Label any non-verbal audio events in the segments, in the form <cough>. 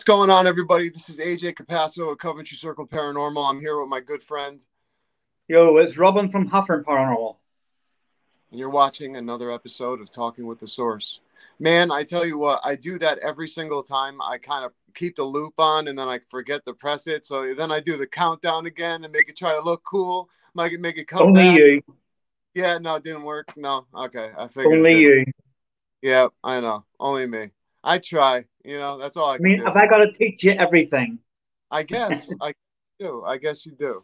What's going on, everybody? This is AJ Capasso of Coventry Circle Paranormal. I'm here with my good friend, Yo, it's Robin from Huffern Paranormal. and you're watching another episode of Talking with the Source. Man, I tell you what, I do that every single time. I kind of keep the loop on and then I forget to press it. So then I do the countdown again and make it try to look cool. Make it make it come Only back. you. Yeah, no, it didn't work. No, okay, I figured. Only you. Yeah, I know. Only me. I try. You know, that's all I I mean, have I got to teach you everything? I guess <laughs> I do. I guess you do.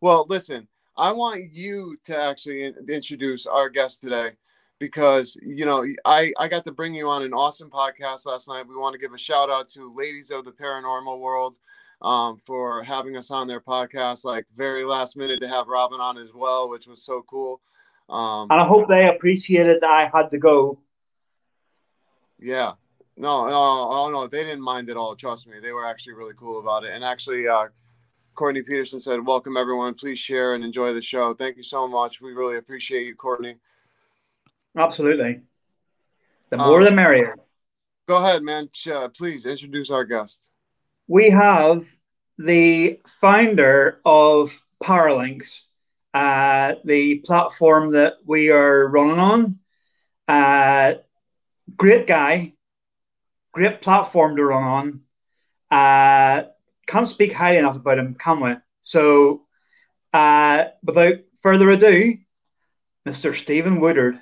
Well, listen, I want you to actually in- introduce our guest today because you know I I got to bring you on an awesome podcast last night. We want to give a shout out to Ladies of the Paranormal World um, for having us on their podcast. Like very last minute to have Robin on as well, which was so cool. Um, And I hope they appreciated that I had to go. Yeah. No, no, no, no, they didn't mind at all. Trust me, they were actually really cool about it. And actually, uh, Courtney Peterson said, "Welcome everyone. Please share and enjoy the show. Thank you so much. We really appreciate you, Courtney. Absolutely. The more Um, the merrier. Go ahead, man. Uh, please introduce our guest. We have the founder of Paralanx, uh, the platform that we are running on. Uh, great guy, great platform to run on. Uh, can't speak highly enough about him, can we? So, uh, without further ado, Mr. Stephen Woodard.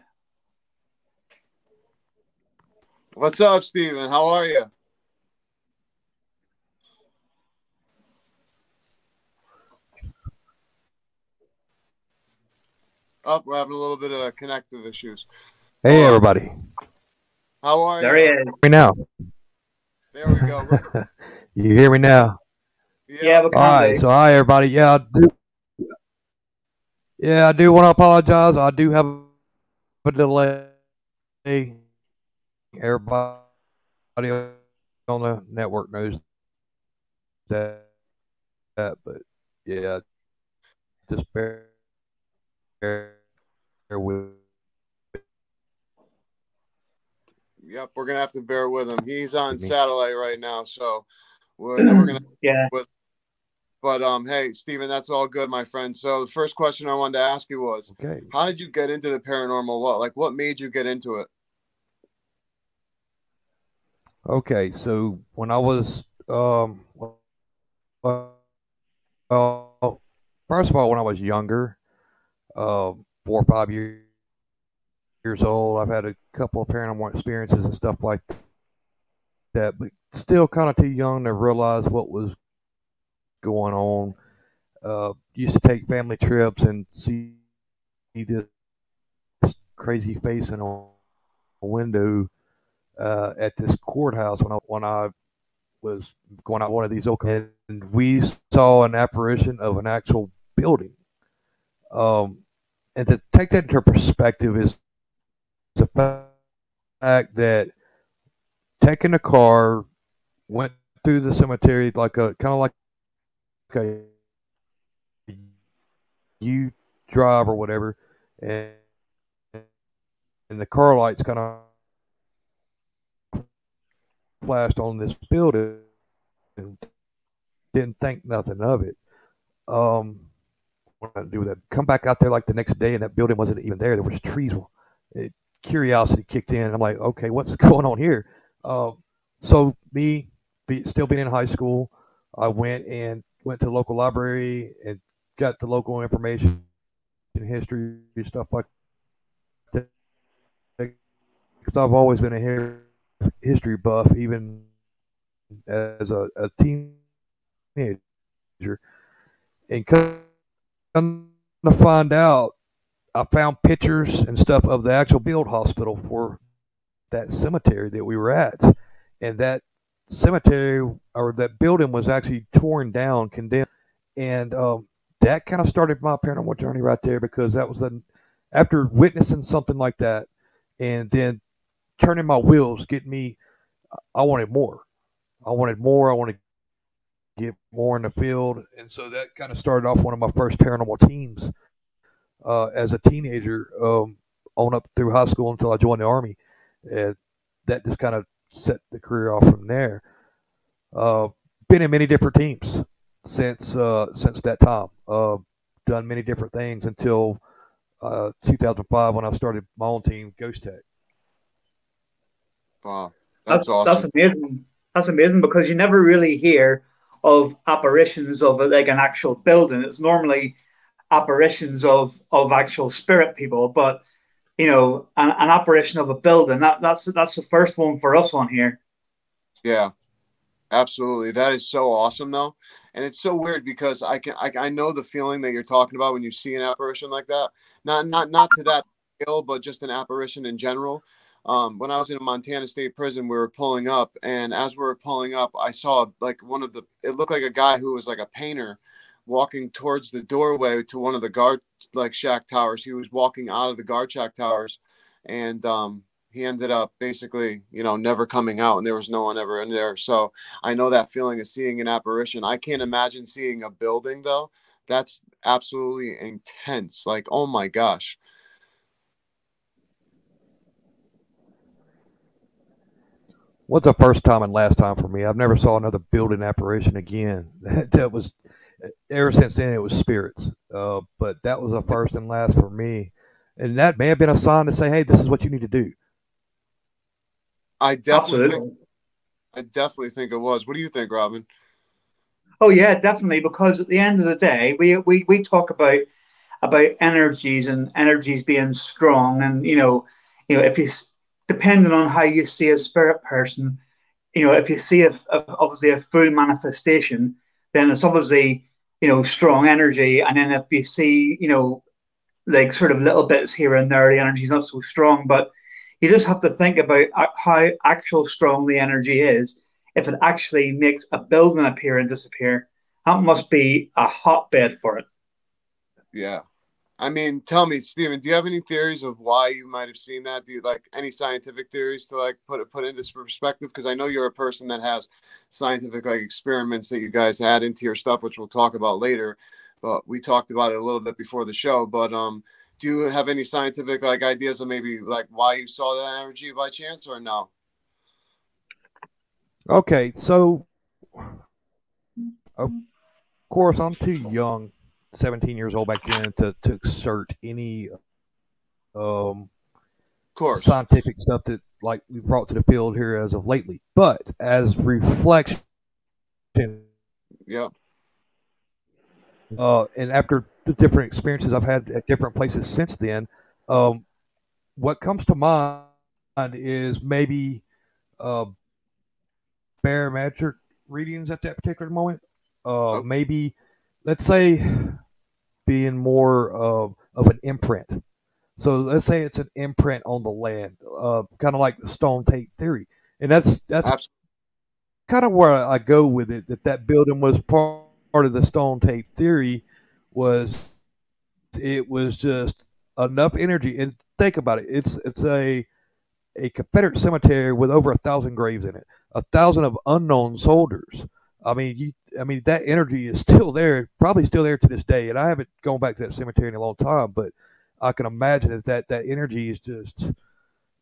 What's up, Stephen? How are you? Up, we're having a little bit of connective issues. Hey everybody, How are There you? he is. hear me now? There we go. <laughs> You hear me now? Yeah, we All can right, do. so hi everybody. Yeah, I do, yeah, I do want to apologize. I do have a delay. Everybody on the network knows that, that but yeah, just bear, bear with. Yep, we're gonna have to bear with him. He's on satellite right now, so we're, we're gonna. <clears throat> Yeah. But um, hey, Stephen, that's all good, my friend. So the first question I wanted to ask you was, Okay. how did you get into the paranormal? What like what made you get into it? Okay, so when I was um well, well first of all when I was younger, uh four or five years years old, I've had a couple of paranormal experiences and stuff like that, but still kind of too young to realize what was going on. Uh used to take family trips and see this crazy face in a window uh, at this courthouse when I when I was going out one of these open, and we saw an apparition of an actual building. Um, and to take that into perspective is the fact that taking a car went through the cemetery like a kind of like a U drive or whatever, and and the car lights kind of flashed on this building and didn't think nothing of it. Um, what I do with that? Come back out there like the next day, and that building wasn't even there. There was trees. It, curiosity kicked in. I'm like, okay, what's <laughs> going on here? Um, so me, be, still being in high school, I went and went to the local library and got the local information and history stuff like that. Because I've always been a history buff, even as a, a teenager. And come to find out, I found pictures and stuff of the actual build hospital for that cemetery that we were at. And that cemetery or that building was actually torn down, condemned. And um, that kind of started my paranormal journey right there because that was the, after witnessing something like that and then turning my wheels, getting me. I wanted more. I wanted more. I wanted to get more in the field, and so that kind of started off one of my first paranormal teams uh, as a teenager, um, on up through high school until I joined the army, and that just kind of set the career off from there. Uh, been in many different teams since uh, since that time. Uh, done many different things until uh, 2005 when I started my own team, Ghost Tech. Wow, that's, That's awesome. that's amazing. That's amazing because you never really hear of apparitions of like an actual building. It's normally apparitions of of actual spirit people, but you know, an, an apparition of a building that that's that's the first one for us on here. Yeah, absolutely. That is so awesome, though, and it's so weird because I can I, I know the feeling that you're talking about when you see an apparition like that. Not not not to that scale, but just an apparition in general. Um, when I was in a Montana State prison, we were pulling up, and as we were pulling up, I saw like one of the. It looked like a guy who was like a painter, walking towards the doorway to one of the guard like shack towers. He was walking out of the guard shack towers, and um, he ended up basically, you know, never coming out, and there was no one ever in there. So I know that feeling of seeing an apparition. I can't imagine seeing a building though. That's absolutely intense. Like, oh my gosh. What's the first time and last time for me? I've never saw another building apparition again. That, <laughs> that was ever since then. It was spirits, uh, but that was the first and last for me, and that may have been a sign to say, "Hey, this is what you need to do." I definitely, think, I definitely think it was. What do you think, Robin? Oh yeah, definitely. Because at the end of the day, we we, we talk about about energies and energies being strong, and you know, you know, if you depending on how you see a spirit person, you know, if you see a, a obviously a full manifestation, then it's obviously you know strong energy, and then if you see you know like sort of little bits here and there, the energy's not so strong, but you just have to think about how actual strong the energy is if it actually makes a building appear and disappear, that must be a hotbed for it. Yeah. I mean, tell me, Steven, do you have any theories of why you might have seen that? Do you like any scientific theories to like put it put into perspective? Because I know you're a person that has scientific like experiments that you guys add into your stuff, which we'll talk about later. But we talked about it a little bit before the show. But um, do you have any scientific like ideas of maybe like why you saw that energy by chance or no? Okay, so of course I'm too young, 17 years old back then, to, to exert any um, course. scientific stuff that like we brought to the field here as of lately. But as reflection, Yeah. uh, and after the different experiences I've had at different places since then, um, what comes to mind is maybe uh, barometric readings at that particular moment. Uh, Okay. Maybe, let's say, being more of of an imprint. So let's say it's an imprint on the land, uh, kind of like the stone tape theory, and that's that's Absolutely. kind of where I go with it. That that building was part of the stone tape theory. Was it was just enough energy, and think about it. It's it's a a Confederate cemetery with over a thousand graves in it, a thousand of unknown soldiers. I mean, you, I mean that energy is still there, probably still there to this day. And I haven't gone back to that cemetery in a long time, but I can imagine that that, that energy is just,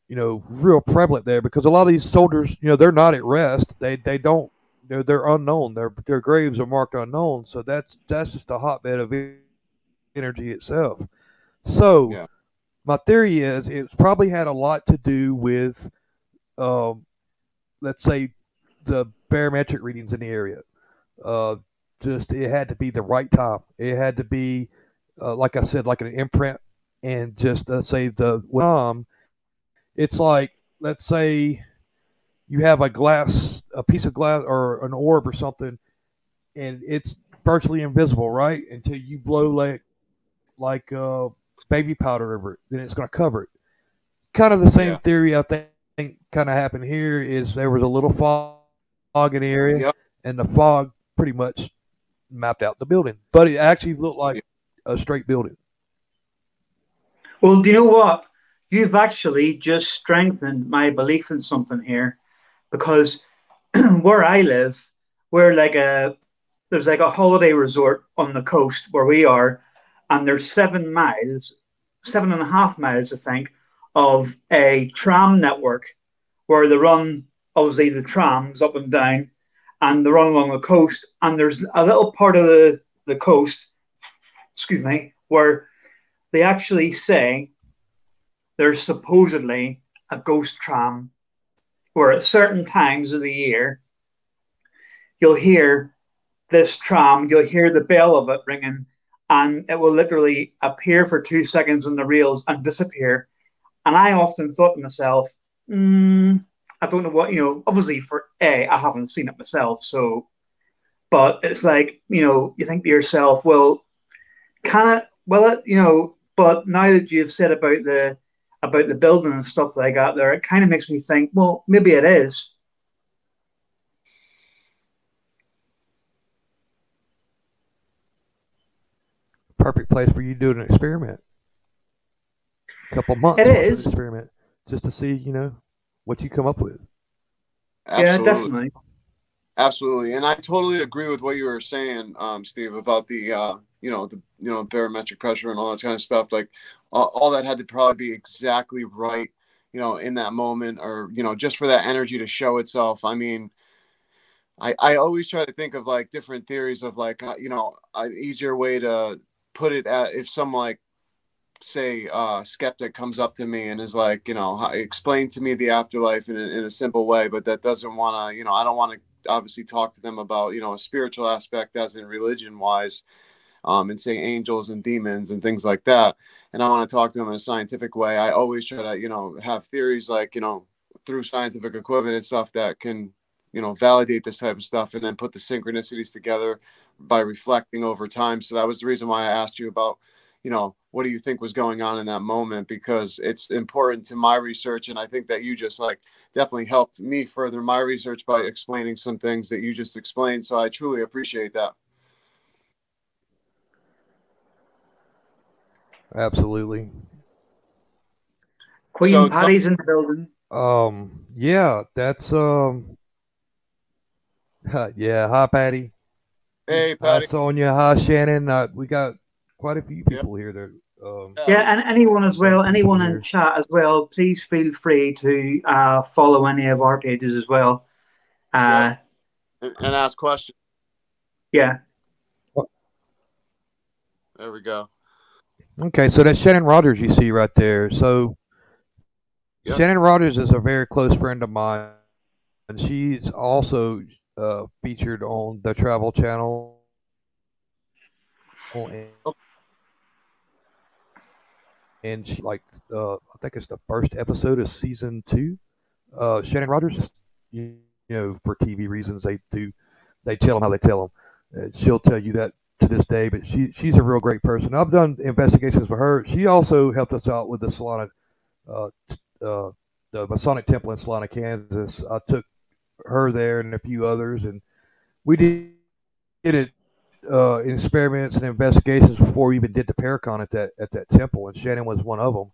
you know, real prevalent there because a lot of these soldiers, you know, they're not at rest. They they don't they're they're unknown. Their their graves are marked unknown. So that's that's just a hotbed of energy itself. So Yeah. my theory is it's probably had a lot to do with, um, let's say, the barometric readings in the area. Uh, just it had to be the right time. It had to be, uh, like I said, like an imprint, and just let's say the um, it's like let's say you have a glass, a piece of glass or an orb or something, and it's virtually invisible, right? Until you blow like like uh, baby powder over it, then it's going to cover it. Kind of the same Yeah. theory I think kind of happened here is there was a little fog in the area, Yep. and the fog pretty much mapped out the building, but it actually looked like a straight building. Well, do you know what? you've actually just strengthened my belief in something here because <clears throat> where I live, we're like a there's like a holiday resort on the coast where we are, and there's seven miles, seven and a half miles, I think, of a tram network where they run obviously the trams up and down and they run along the coast. And there's a little part of the, the coast, excuse me, where they actually say there's supposedly a ghost tram where at certain times of the year you'll hear this tram, you'll hear the bell of it ringing, and it will literally appear for two seconds on the rails and disappear. And I often thought to myself, mm, I don't know what, you know, obviously for A, I haven't seen it myself. So, but it's like, you know, you think to yourself, well, can it, well, it, you know, but now that you've said about the, about the building and stuff that I got there, it kind of makes me think, well, maybe it is. Perfect place for you to do an experiment. A couple months. It is experiment just to see, you know, what you come up with. Absolutely. Yeah, definitely. Absolutely, and I totally agree with what you were saying, um, Steve, about the uh, you know the you know barometric pressure and all that kind of stuff. Like uh, all that had to probably be exactly right, you know, in that moment, or you know, just for that energy to show itself. I mean, I I always try to think of like different theories of like uh, you know an easier way to put it at if some like say uh skeptic comes up to me and is like you know explain to me the afterlife in a, in a simple way but that doesn't want to you know i don't want to obviously talk to them about you know a spiritual aspect as in religion wise um, and say angels and demons and things like that. And i want to talk to them in a scientific way. I always try to you know have theories like you know through scientific equipment and stuff that can you know validate this type of stuff and then put the synchronicities together by reflecting over time. So that was the reason why i asked you about you know what do you think was going on in that moment? Because it's important to my research and i think that you just like definitely helped me further my research by explaining some things that you just explained so i truly appreciate that. Absolutely. Queen so, patty's in the building. Um yeah that's um <laughs> yeah hi patty. Hey patty. Hi sonia. Hi shannon. Uh, we got quite a few people yep. here that um, yeah, and anyone as well, anyone in chat as well, please feel free to uh, follow any of our pages as well. Uh, yeah. and, ask questions. Yeah. There we go. Okay, so that's Shannon Rogers you see right there. So yep. Shannon Rogers is a very close friend of mine, and she's also uh, featured on the Travel Channel. And, okay and she like uh, I think it's the first episode of season two. Uh, Shannon Rogers, you, know, for TV reasons, they do they tell them how they tell them. Uh, she'll tell you that to this day, but she she's a real great person. I've done investigations for her. She also helped us out with the Salina, uh, uh, the Masonic Temple in Salina, Kansas. I took her there and a few others, and we did it uh, experiments and investigations before we even did the Paracon at that at that temple, and Shannon was one of them.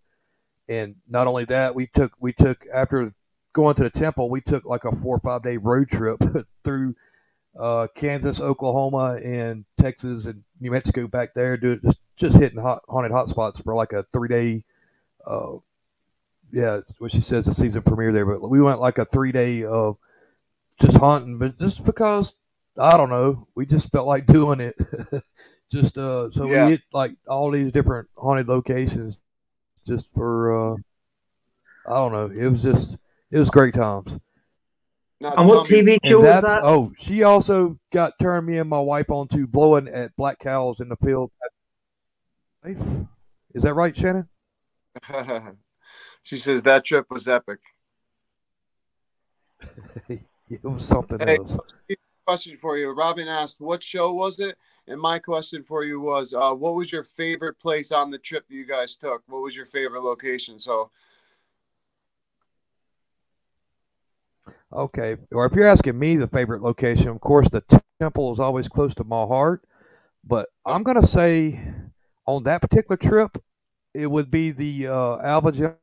And not only that, we took we took after going to the temple, we took like a four or five day road trip <laughs> through uh, Kansas, Oklahoma, and Texas and New Mexico back there, doing just just hitting hot, haunted hotspots for like a three day. Uh, yeah, what she says the season premiere there, but we went like a three day of just hunting, but just because I don't know. We just felt like doing it. <laughs> just uh, so yeah. we hit like all these different haunted locations, just for uh, I don't know. It was just it was great times. Now, and what TV show was that? Oh, she also got turned me and my wife on to blowing at black cows in the field. Is that right, Shannon? <laughs> she says that trip was epic. <laughs> it was something hey, else question for you. Robin asked, "What show was it?" And my question for you was, uh, "What was your favorite place on the trip that you guys took? What was your favorite location?" So, okay, or if you're asking me the favorite location, of course, the temple is always close to my heart. But I'm gonna say, on that particular trip, it would be the uh, Alva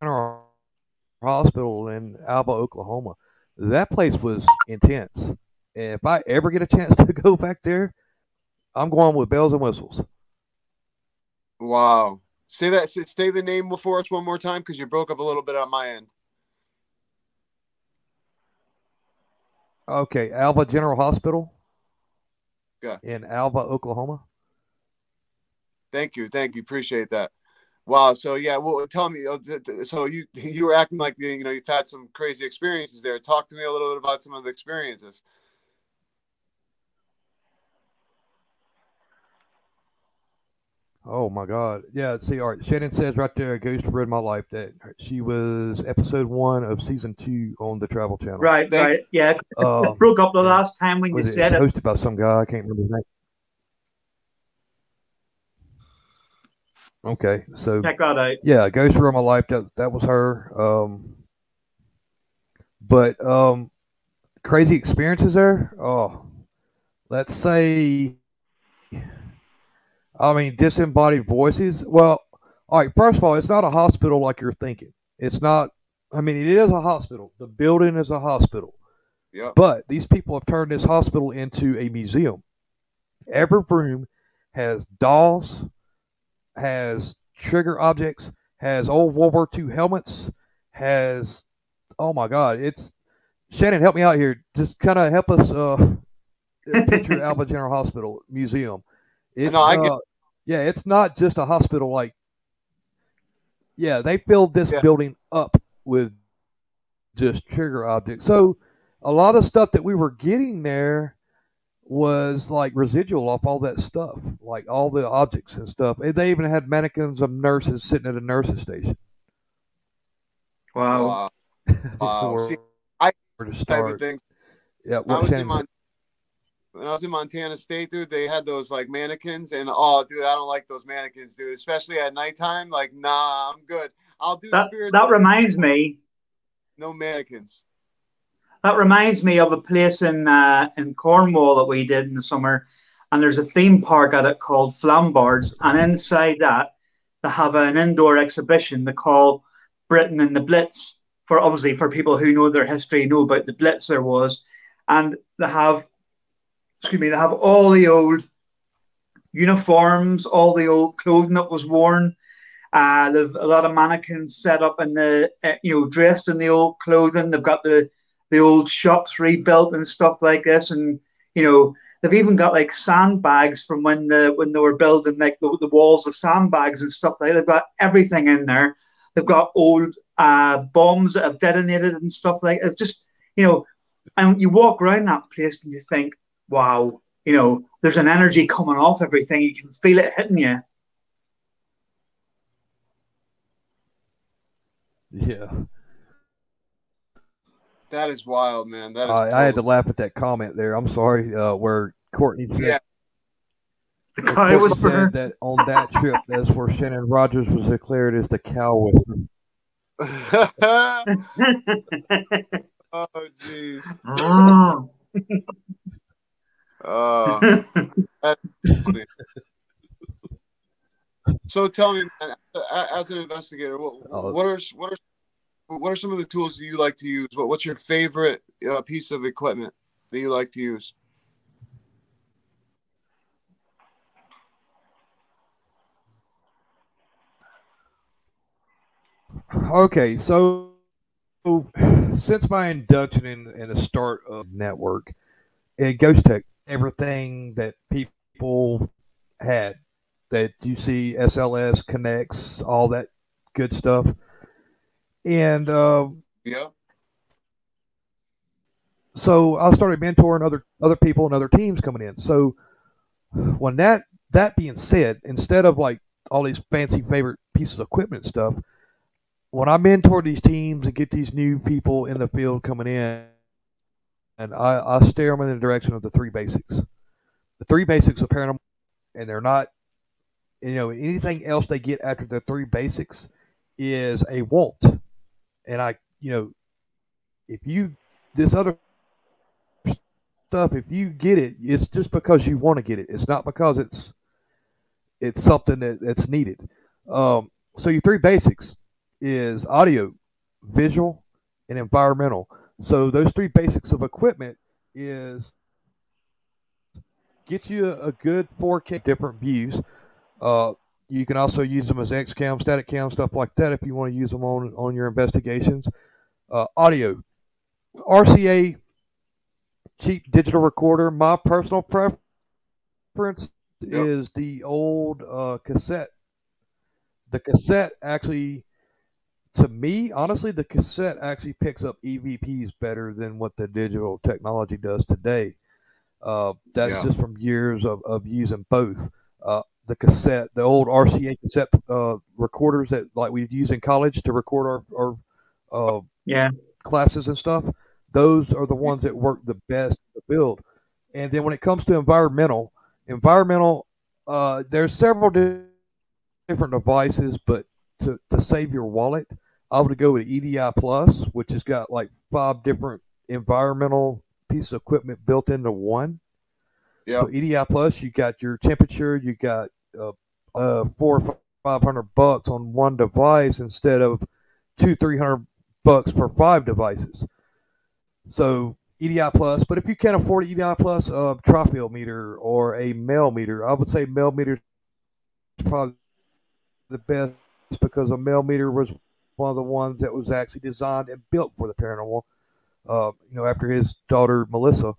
General Hospital in Alva, Oklahoma. That place was intense. And if I ever get a chance <laughs> to go back there, I'm going with bells and whistles. Wow. Say that. Say the name before us one more time because you broke up a little bit on my end. Okay, Alva General Hospital. Yeah. In Alva, Oklahoma. Thank you, thank you, appreciate that. Wow. So yeah, well, tell me. uh, So you you were acting like you know you've had some crazy experiences there. Talk to me a little bit about some of the experiences. Oh my God! Yeah. See, all right. Shannon says right there, "Ghost ruined my life." That she was episode one of season two on the Travel Channel. Right, Thank- right. Yeah. It broke up the yeah. last time when you it, said it. hosted by some guy. I can't remember his name. Okay, so Check that out. yeah, Ghost ruined my life. That that was her. Um, but um, crazy experiences there. Oh, let's say. I mean, disembodied voices. Well, all right. First of all, it's not a hospital like you're thinking. It's not. I mean, it is a hospital. The building is a hospital. Yep. But these people have turned this hospital into a museum. Every room has dolls, has trigger objects, has old World War II helmets, has oh my god, it's Shannon, help me out here. Just kind of help us uh picture <laughs> Alva General Hospital Museum. It's know, I get- uh, yeah, it's not just a hospital like yeah, they filled this Yeah. building up with just trigger objects. So a lot of stuff that we were getting there was like residual off all that stuff, like all the objects and stuff. They even had mannequins of nurses sitting at a nurses station. Wow. Wow. <laughs> Wow. See, I- where to Type of start. Yeah, I what was in Shannon Mon- when I was in Montana State, dude, they had those like mannequins, and oh, dude, I don't like those mannequins, dude. Especially at nighttime. Like, nah, I'm good. I'll do That spirits. that reminds me. no mannequins. That reminds me of a place in uh, in Cornwall that we did in the summer, and there's a theme park at it called Flambards, and inside that they have an indoor exhibition they call Britain and the Blitz. For obviously for people who know their history, know about the Blitz there was, and they have, excuse me, they have all the old uniforms, all the old clothing that was worn. Uh, they've a lot of mannequins set up and the, uh, you know, dressed in the old clothing. They've got the the old shops rebuilt and stuff like this, and you know they've even got like sandbags from when the when they were building like the, the walls of sandbags and stuff like. That. They've got everything in there. They've got old uh, bombs that have detonated and stuff like. It just you know, and you walk around that place and you think, wow, you know, there's an energy coming off everything. You can feel it hitting you. Yeah, That is wild, man. That is. I, I had to laugh at that comment there. I'm sorry, uh, where Courtney said, Yeah. The where cow whisperer. said that on that trip, that's where Shannon Rogers was declared as the cow whisperer. <laughs> <laughs> oh, jeez. Oh. so tell me, man, as an investigator, what, Oh. what are what are what are some of the tools that you like to use? What, what's your favorite uh, piece of equipment that you like to use? Okay, so since my induction in, in the start of network, it Ghost Tech, everything that people had that you see SLS Kinects, all that good stuff. And uh, Yeah. so I started mentoring other other people and other teams coming in. So when that that being said, instead of like all these fancy favorite pieces of equipment stuff, when I mentor these teams and get these new people in the field coming in, and I, I steer them in the direction of the three basics. The three basics of paranormal, and they're not, you know, anything else they get after the three basics is a want. And I, you know, if you this other stuff, if you get it, it's just because you want to get it. It's not because it's it's something that, that's needed. Um, so your three basics is audio, visual, and environmental. So those three basics of equipment is get you a, a good 4K different views. Uh, you can also use them as XCam, static cam, stuff like that if you want to use them on on your investigations. Uh, audio, RCA, cheap digital recorder. My personal preference Yep. is the old uh, cassette. The cassette actually, to me, honestly, the cassette actually picks up EVPs better than what the digital technology does today. Uh, that's Yeah. just from years of, of using both. Uh, the cassette, the old RCA cassette uh, recorders that like we'd use in college to record our, our uh, Yeah. classes and stuff, those are the ones that work the best to build. And then when it comes to environmental, environmental, uh, there's several di- different devices, but to, to save your wallet, I would go with EDI Plus, which has got like five different environmental pieces of equipment built into one. Yep. So EDI Plus, you got your temperature, you got uh, uh, four or five hundred bucks on one device instead of two, three hundred bucks for five devices. So EDI Plus, but if you can't afford EDI Plus, a TriField meter or a Mel meter, I would say Mel meter is probably the best because a Mel meter was one of the ones that was actually designed and built for the paranormal. Uh, you know, after his daughter Melissa,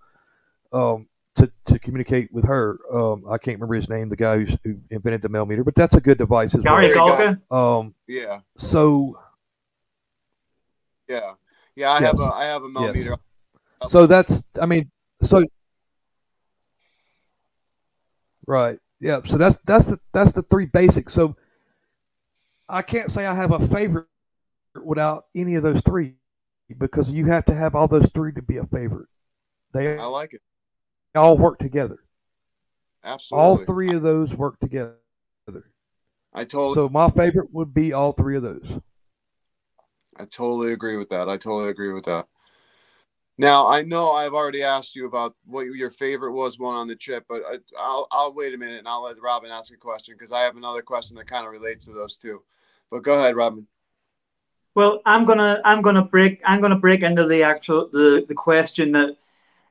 um, to, to communicate with her. Um, I can't remember his name, the guy who's, who invented the Mel meter, but that's a good device as Gary There you go. Galka. well. Um, Yeah. so Yeah. Yeah. I Yes. have a I have a Mel meter. So that's, I mean, so right, yeah. So that's that's the that's the three basics. So I can't say I have a favorite without any of those three because you have to have all those three to be a favorite. They I like it. all work together. Absolutely. All three of those work together. I totally So my favorite would be all three of those. I totally agree with that. I totally agree with that. Now I know I've already asked you about what your favorite was one on the trip, but I, I'll I'll wait a minute and I'll let Robin ask a question because I have another question that kind of relates to those two. But go ahead, Robin. Well, I'm gonna I'm gonna break I'm gonna break into the actual the the question that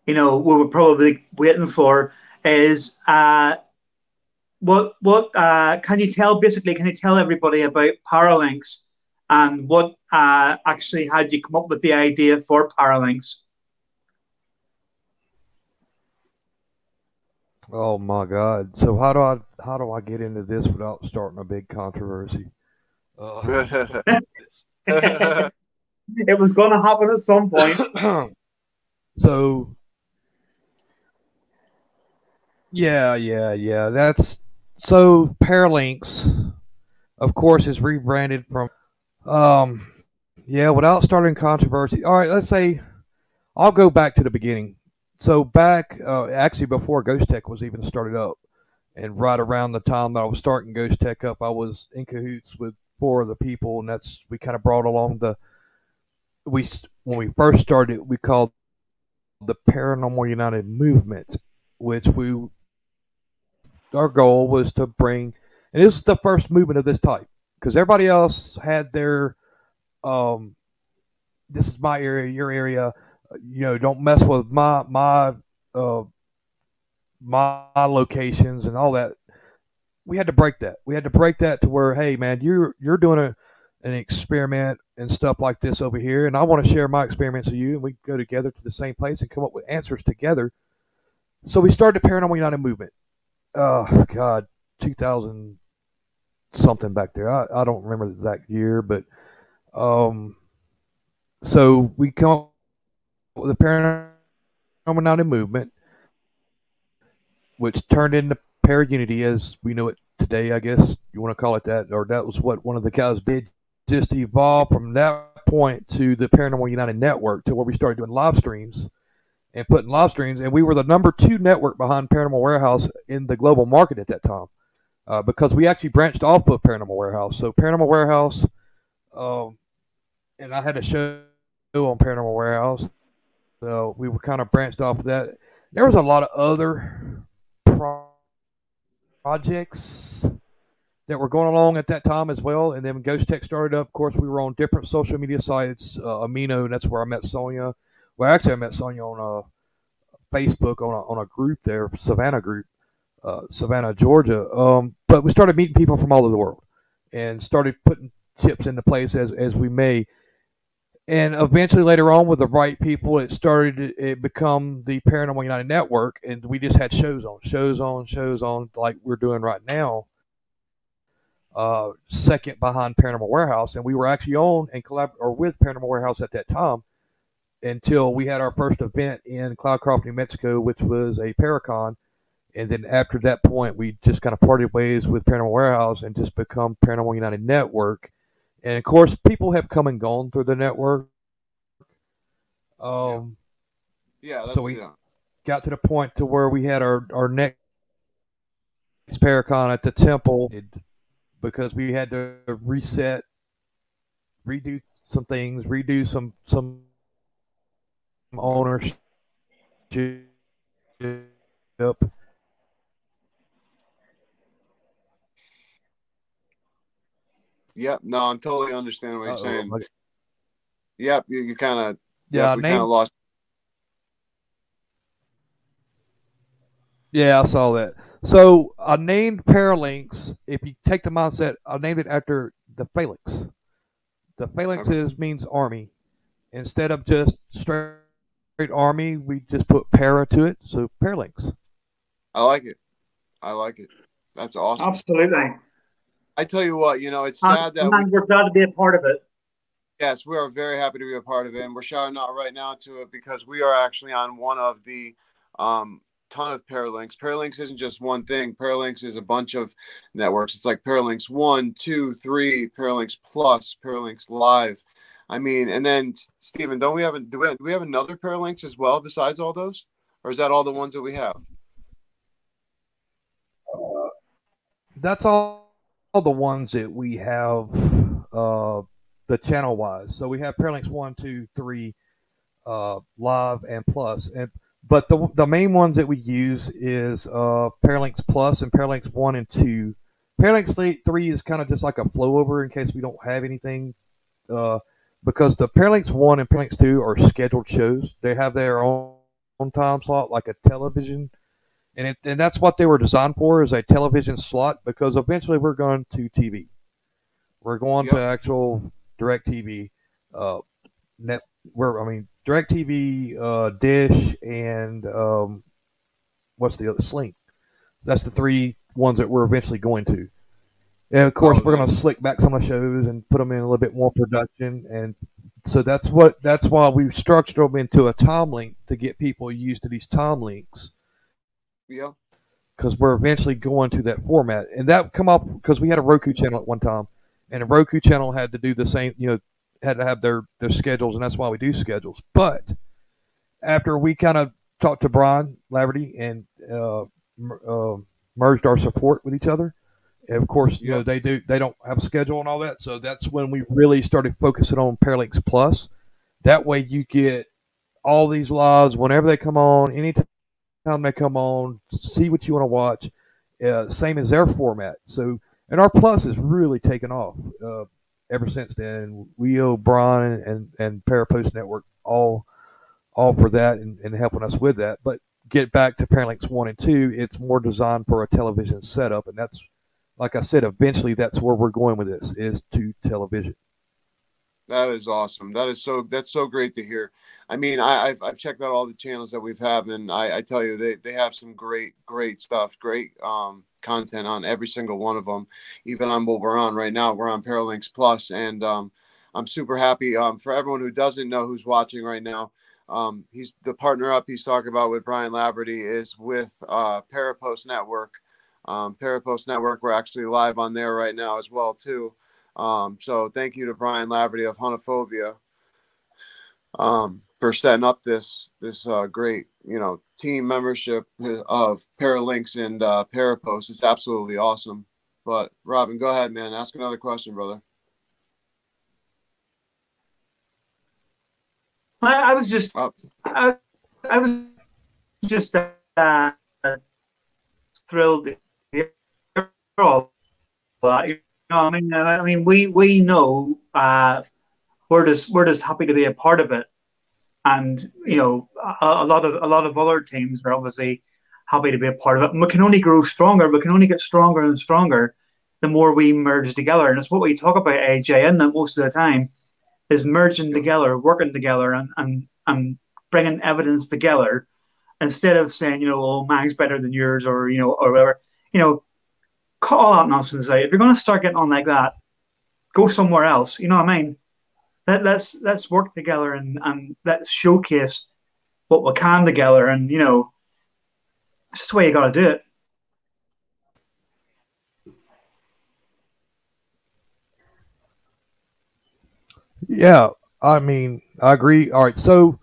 you know we were probably waiting for is uh what what uh can you tell basically can you tell everybody about Paralanx and what uh actually had you come up with the idea for Paralanx? Oh my God! So how do I how do I get into this without starting a big controversy? Uh, <laughs> <laughs> it was gonna happen at some point. <clears throat> so yeah, yeah, yeah. That's so Paralanx, of course, is rebranded from um yeah, without starting controversy. All right, let's say I'll go back to the beginning. So back uh, actually before Ghost Tech was even started up, and right around the time that I was starting Ghost Tech up, I was in cahoots with four of the people, and that's we kind of brought along the we when we first started we called the Paranormal United movement, which we our goal was to bring, and this is the first movement of this type because everybody else had their um this is my area, your area. You know, don't mess with my my uh my locations and all that. We had to break that. We had to break that to where, hey man, you're you're doing a an experiment and stuff like this over here, and I want to share my experiments with you, and we go together to the same place and come up with answers together. So we started the Paranormal United movement. Oh God, two thousand something back there. I, I don't remember the exact year, but um, so we come up with the Paranormal United movement, which turned into Para Unity as we know it today. I guess you want to call it that, or that was what one of the guys did. Just evolved from that point to the Paranormal United Network, to where we started doing live streams and putting live streams, and we were the number two network behind Paranormal Warehouse in the global market at that time, uh, because we actually branched off of Paranormal Warehouse. So Paranormal Warehouse, um, and I had a show on Paranormal Warehouse, so we were kind of branched off of that. There was a lot of other projects that were going along at that time as well. And then Ghost Tech started up, of course, we were on different social media sites. Uh, Amino, and that's where I met Sonia. Well, actually, I met Sonia on uh, Facebook on a, on a group there, Savannah group, uh, Savannah, Georgia. Um, but we started meeting people from all over the world and started putting chips into place as, as we may. And eventually, later on, with the right people, it started. It become the Paranormal United Network, and we just had shows on, shows on, shows on, like we're doing right now uh, second behind Paranormal Warehouse, and we were actually on and collab or with Paranormal Warehouse at that time until we had our first event in Cloudcroft, New Mexico, which was a Paracon. And then after that point, we just kind of parted ways with Paranormal Warehouse and just become Paranormal United Network. And of course, people have come and gone through the network. Um, Yeah, that's, So we- yeah. got to the point to where we had our our next Paracon at the temple because we had to reset, redo some things, redo some some ownership. Yep. No, I'm totally understanding what you're Uh-oh, saying. like- Yep. You, you kind of Yeah, yep, we kind of lost. yeah, I saw that. So I named Paralanx. If you take the mindset, I named it after the phalanx. The phalanx Okay. is means army. Instead of just straight army, we just put para to it. So Paralanx. I like it. I like it. That's awesome. Absolutely. I tell you what, you know, it's And, sad that we, and we're glad to be a part of it. yes, we are very happy to be a part of it, and we're shouting out right now to it because we are actually on one of the um, ton of Paralanx. Paralanx isn't just one thing. Paralanx is a bunch of networks. It's like Paralanx one, two, three, Paralanx Plus, Paralanx Live. I mean, and then Stephen, don't we have a, do we have, do we have another Paralanx as well besides all those, or is that all the ones that we have? That's all, all the ones that we have uh, the channel wise. So we have Paralanx one, two, three, uh, live and plus. And but the the main ones that we use is uh, Paralanx Plus and Paralanx one and two. Paralanx three is kind of just like a flow over in case we don't have anything. Uh, because the Paralanx one and Paralanx two are scheduled shows. They have their own, own time slot, like a television and it, and that's what they were designed for is a television slot because eventually we're going to TV. We're going to actual DirecTV, uh, net. Where I mean DirecTV, uh, dish, and um, what's the other Sling. That's the three ones that we're eventually going to. And of course, Oh, we're going to slick back some of the shows and put them in a little bit more production, and so that's what that's why we structured them into a time link to get people used to these time links Yeah. because we're eventually going to that format. And that come up because we had a Roku channel at one time, and a Roku channel had to do the same. You know, had to have their their schedules, and that's why we do schedules. But after we kind of talked to Brian Laverty and uh, uh, merged our support with each other. And of course, you know they do they don't have a schedule and all that, so that's when we really started focusing on Paralanx Plus. That way, you get all these lives whenever they come on, anytime they come on, see what you want to watch. Uh, same as their format. So, and our Plus has really taken off uh, ever since then. We owe Brian and and Parapost Network all all for that and, and helping us with that. But get back to Paralanx one and two, it's more designed for a television setup, and that's like I said, eventually that's where we're going with this is to television. That is awesome. That is so. That's so great to hear. I mean, I, I've I've checked out all the channels that we've had, and I, I tell you, they they have some great great stuff, great um content on every single one of them. Even on what we're on right now, we're on Paralanx Plus, and um, I'm super happy. Um, for everyone who doesn't know who's watching right now, um, he's the partner up he's talking about with Brian Laverty is with uh Parapost Network. Um, Parapost Network, we're actually live on there right now as well too. Um, so thank you to Brian Laverty of Hunophobia um, for setting up this this uh, great you know team membership of Paralanx and uh, Parapost. It's absolutely awesome. But Robin, go ahead, man. Ask another question, brother. I, I was just, Oh, I, I was just uh, thrilled hear all know, I mean, I mean, we we know uh, we're just we're just happy to be a part of it, and you know, a, a lot of a lot of other teams are obviously happy to be a part of it. And we can only grow stronger. We can only get stronger and stronger the more we merge together. And it's what we talk about, AJ, and that most of the time is merging together, working together, and and and bringing evidence together instead of saying, you know, oh, mine's better than yours, or you know, or whatever. You know, call that nonsense out. If you're going to start getting on like that, go somewhere else. You know what I mean? Let, let's let's work together and and let's showcase what we can together. And you know, it's the way you got to do it. Yeah, I mean, I agree. All right, so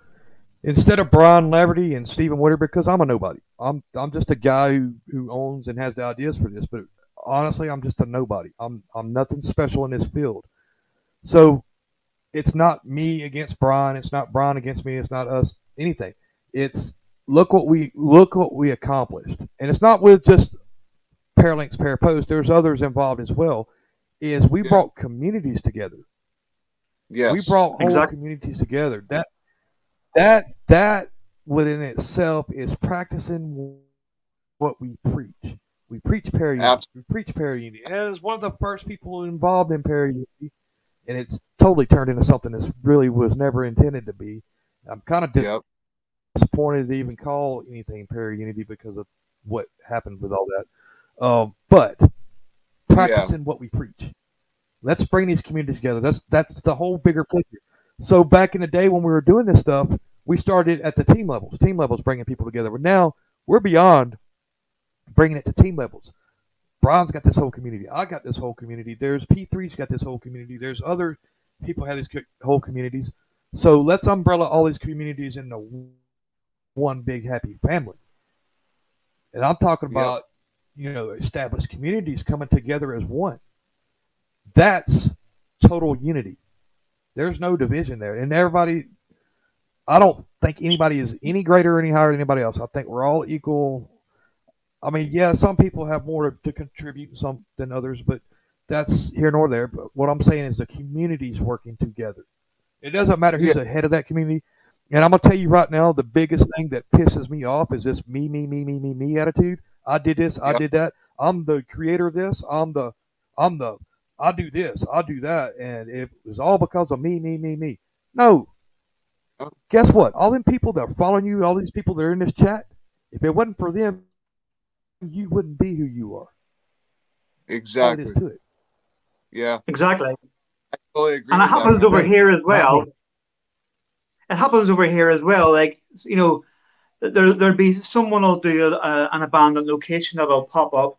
instead of Brian Laverty and Stephen Woodard, because I'm a nobody, I'm I'm just a guy who, who owns and has the ideas for this. But honestly, I'm just a nobody. I'm I'm nothing special in this field. So it's not me against Brian. It's not Brian against me. It's not us. Anything. It's look what we look what we accomplished, and it's not with just Paralanx Parapost. There's others involved as well. Is we Yeah. brought communities together. Yes. We brought whole Exactly. communities together. That that that within itself is practicing what we preach. We preach para Abs- we preach para unity. And as one of the first people involved in para unity, and it's totally turned into something that really was never intended to be. I'm kind of Yep. disappointed to even call anything para unity because of what happened with all that. Um, but practicing what we preach. Let's bring these communities together. That's that's the whole bigger picture. So back in the day when we were doing this stuff, we started at the team levels. Team levels bringing people together. But now we're beyond bringing it to team levels. Brian's got this whole community. I got this whole community. There's P3's got this whole community. There's other people have these whole communities. So let's umbrella all these communities into one big happy family. And I'm talking Yep. about, you know, established communities coming together as one. That's total unity. There's no division there. And everybody, I don't think anybody is any greater or any higher than anybody else. I think we're all equal. I mean, yeah, some people have more to contribute some than others, but that's here nor there. But what I'm saying is the community's working together. It doesn't matter who's Yeah. ahead of that community. And I'm gonna tell you right now, the biggest thing that pisses me off is this me, me, me, me, me, me attitude. I did this, I did that. I'm the creator of this. I'm the, I'm the, I do this, I do that, and it was all because of me, me, me, me. No. Guess what? All them people that are following you, all these people that are in this chat, if it wasn't for them, you wouldn't be who you are. Exactly. to it. Yeah. Exactly. I totally agree. and it with that. happens over here as well. It happens over here as well. Like you know, there there'll be someone will do a, an abandoned location that'll pop up,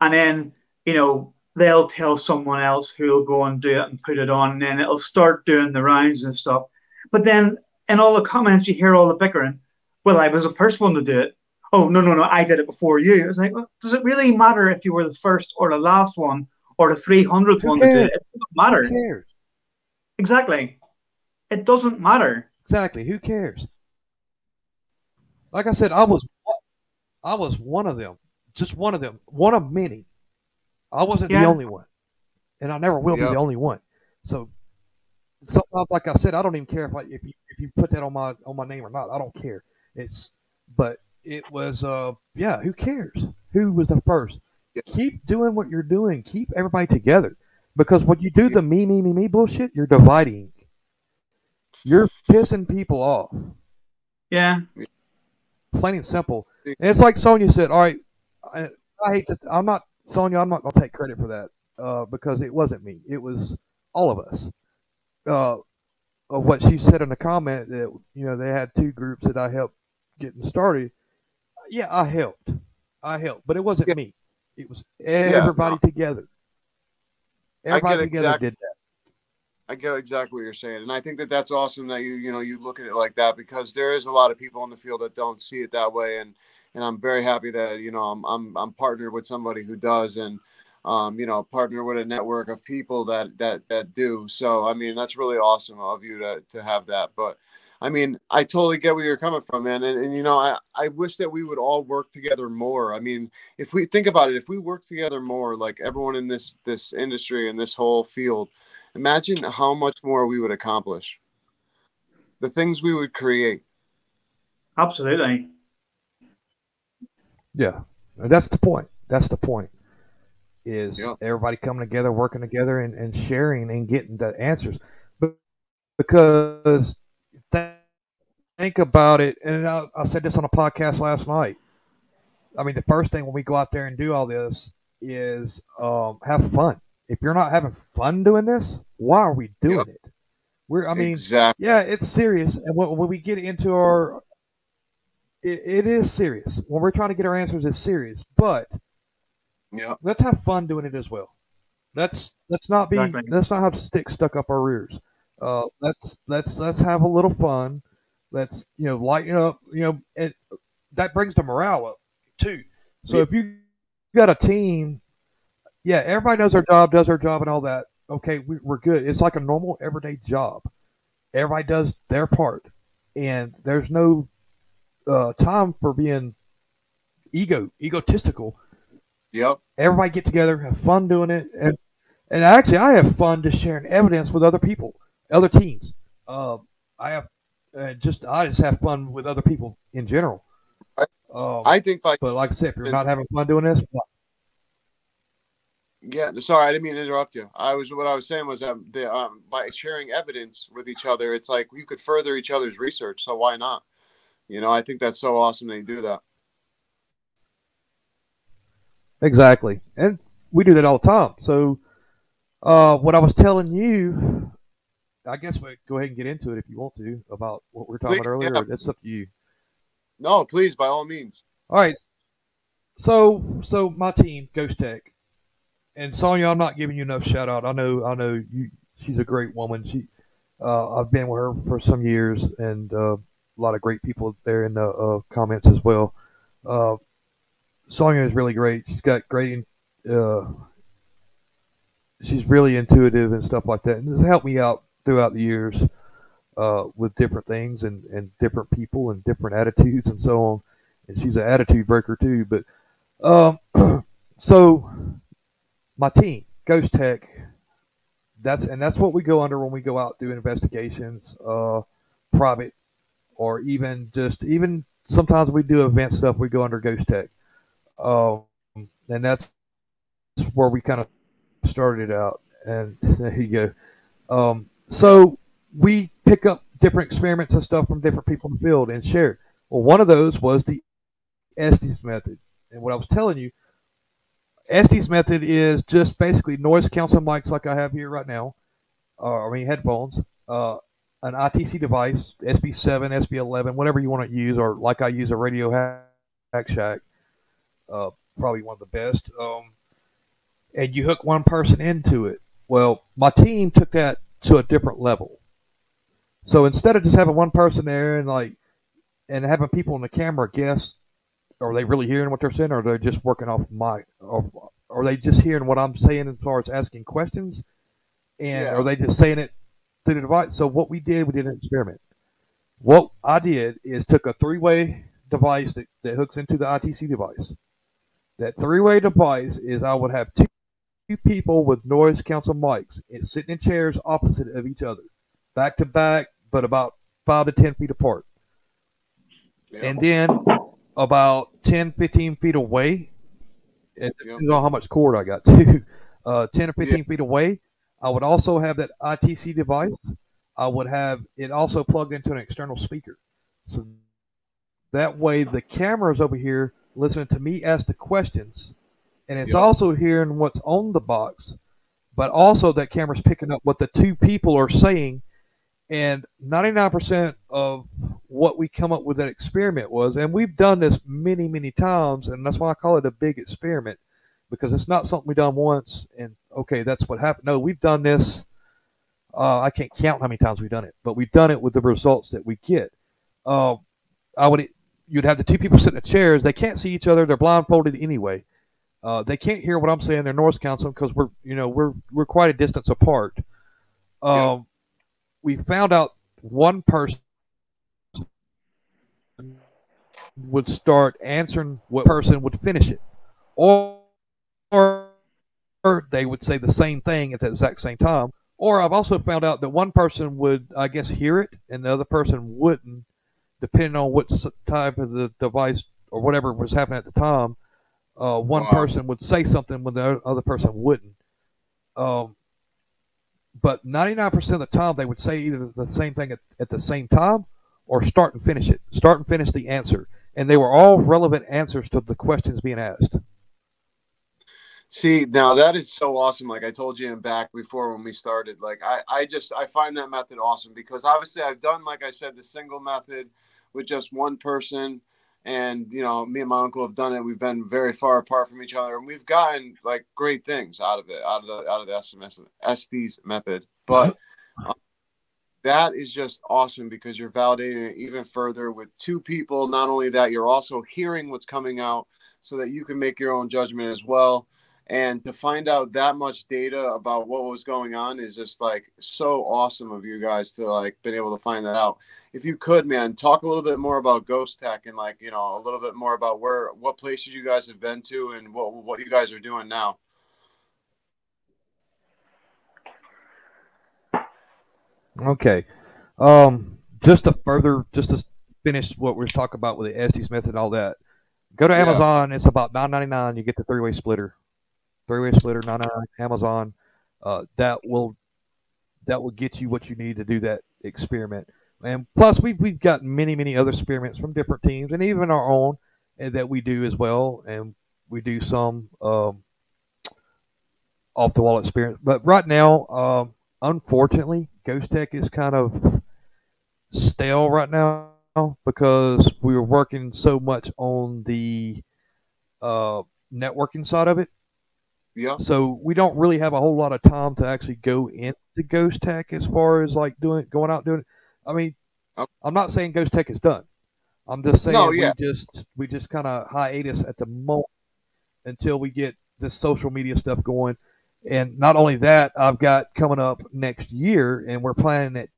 and then you know they'll tell someone else who'll go and do it and put it on, and then it'll start doing the rounds and stuff. But then in all the comments, you hear all the bickering. Well, I was the first one to do it. Oh no no no! I did it before you. It's like, well, does it really matter if you were the first or the last one or the three hundredth Who one to do it? It doesn't matter. Who cares? Exactly. It doesn't matter. Exactly. Who cares? Like I said, I was I was one of them. Just one of them. One of many. I wasn't the only one. And I never will Yep. be the only one. So sometimes like I said, I don't even care if I if you if you put that on my on my name or not. I don't care. It's but it was uh yeah, who cares? Who was the first? Yeah. Keep doing what you're doing. Keep everybody together. Because when you do the me, me, me, me bullshit, you're dividing. You're pissing people off Yeah. plain and simple. And it's like Sonya said. All right, I, I hate to. I'm not Sonya. I'm not gonna take credit for that uh, because it wasn't me. It was all of us. Uh, of what she said in the comment that you know they had two groups that I helped getting started. Yeah, I helped. I helped, but it wasn't Yeah. me. It was everybody together. I get Everybody together exact- did that. I get exactly what you're saying, and I think that that's awesome that you you know you look at it like that because there is a lot of people in the field that don't see it that way, and and I'm very happy that you know I'm I'm I'm partnered with somebody who does, and um, you know partner with a network of people that that that do. So I mean that's really awesome of you to to have that. But I mean, I totally get where you're coming from, man. And, and you know, I, I wish that we would all work together more. I mean, if we think about it, if we work together more, like everyone in this this industry and this whole field, imagine how much more we would accomplish. The things we would create. Absolutely. Yeah, that's the point. That's the point. Is Yeah. everybody coming together, working together, and, and sharing and getting the answers? But because th- think about it, and I, I said this on a podcast last night. I mean, the first thing when we go out there and do all this is um, have fun. If you're not having fun doing this, why are we doing Yep. it? We're, I mean, exactly. yeah, it's serious. And when, when we get into our, it, it is serious. When we're trying to get our answers, it's serious. But Yeah. let's have fun doing it as well. Let's let's not be Exactly. let's not have sticks stuck up our rears. Uh, let's let's let's have a little fun. Let's you know lighten up. You know, and that brings the morale up too. So Yeah. if you got a team, yeah, everybody knows their job, does their job, and all that. Okay, we, we're good. It's like a normal everyday job. Everybody does their part, and there's no uh, time for being ego egotistical Yep. everybody get together, have fun doing it, and and actually, I have fun just sharing evidence with other people, other teams. Uh, I have uh, just I just have fun with other people in general. I- Um, I think like but like I said, if you're not having fun doing this, Yeah, sorry, I didn't mean to interrupt you. I was what I was saying was that the, um, by sharing evidence with each other, it's like you could further each other's research. So why not? You know, I think that's so awesome they do that. exactly, and we do that all the time. So, uh, what I was telling you, I guess we go ahead and get into it if you want to about what we were talking Please, about earlier. yeah. It's up to you. No, please, by all means. All right. So so my team, Ghost Tech, and Sonya, I'm not giving you enough shout out. I know I know you. She's a great woman. She, uh, I've been with her for some years, and uh, a lot of great people there in the uh, comments as well. Uh, Sonya is really great. She's got great. Uh, she's really intuitive and stuff like that, and has helped me out throughout the years uh, with different things and, and different people and different attitudes and so on and she's an attitude breaker too. But um, <clears throat> so my team, Ghost Tech, that's and that's what we go under when we go out do investigations, uh, private, or even just even sometimes we do event stuff. We go under Ghost Tech, um, and that's where we kind of started out. And <laughs> there you go. Um, so we pick up different experiments and stuff from different people in the field and share. Well, one of those was the Estes method. And what I was telling you, Estes method is just basically noise canceling mics like I have here right now, uh, I mean headphones, uh, an ITC device, SB7, SB11, whatever you want to use, or like I use a Radio Hack Shack, uh, probably one of the best. Um, and you hook one person into it. Well, my team took that to a different level. So instead of just having one person there and like and having people in the camera guess are they really hearing what they're saying or are they just working off my, or are they just hearing what I'm saying as far as asking questions and Yeah. are they just saying it through the device? So what we did, we did an experiment. What I did is took a three way device that, that hooks into the ITC device. That three way device is I would have two, two people with noise cancel mics and sitting in chairs opposite of each other, back to back, but about five to ten feet apart. And then about 10 15 feet away it depends on how much cord i got <laughs> too uh, 10 or 15 feet away i would also have that itc device. I would have it also plugged into an external speaker. So that way the camera is over here listening to me ask the questions and it's Yeah. also hearing what's on the box but also that camera's picking up what the two people are saying and 99% of what we come up with that experiment was, and we've done this many, many times, and that's why I call it a big experiment because it's not something we done once and okay, that's what happened. No, we've done this. Uh, I can't count how many times we've done it, but we've done it with the results that we get. Uh, I would, you'd have the two people sitting in chairs. They can't see each other. They're blindfolded anyway. Uh, they can't hear what I'm saying. They're noise Council because we're, you know, we're we're quite a distance apart. Um, Yeah. we found out one person would start answering what person would finish it, or, or they would say the same thing at the exact same time. Or I've also found out that one person would, I guess, hear it and the other person wouldn't, depending on what type of the device or whatever was happening at the time. Uh, one Wow. person would say something when the other person wouldn't. Um, but 99% of the time, they would say either the same thing at, at the same time or start and finish it. Start and finish the answer. And they were all relevant answers to the questions being asked. See, now that is so awesome. Like I told you in back before when we started, like I, I just I find that method awesome because obviously I've done, like I said, the single method with just one person. And you know, me and my uncle have done it. We've been very far apart from each other, and we've gotten like great things out of it, out of the out of the SMS SD's method. But <laughs> um, that is just awesome because you're validating it even further with two people. Not only that, you're also hearing what's coming out so that you can make your own judgment as well and to find out that much data about what was going on is just like so awesome of you guys to like been able to find that out if you could man talk a little bit more about ghost tech and like you know a little bit more about where what places you guys have been to and what what you guys are doing now Okay. Um, just to further, just to finish what we are talking about with the Estes method and all that, go to Yeah. Amazon. It's about nine ninety nine. You get the three way splitter, three way splitter, nine nine. Amazon. Uh, that will that will get you what you need to do that experiment. And plus, we've we've got many many other experiments from different teams and even our own uh, that we do as well. And we do some um, off the wall experience. But right now, um, unfortunately, Ghost Tech is kind of stale right now because we were working so much on the uh, networking side of it. yeah So we don't really have a whole lot of time to actually go into Ghost Tech as far as like doing going out doing it. I mean, Okay. I'm not saying Ghost Tech is done. I'm just saying No, yeah. we just we just kind of hiatus at the moment until we get this social media stuff going. And not only that, I've got coming up next year, and we're planning it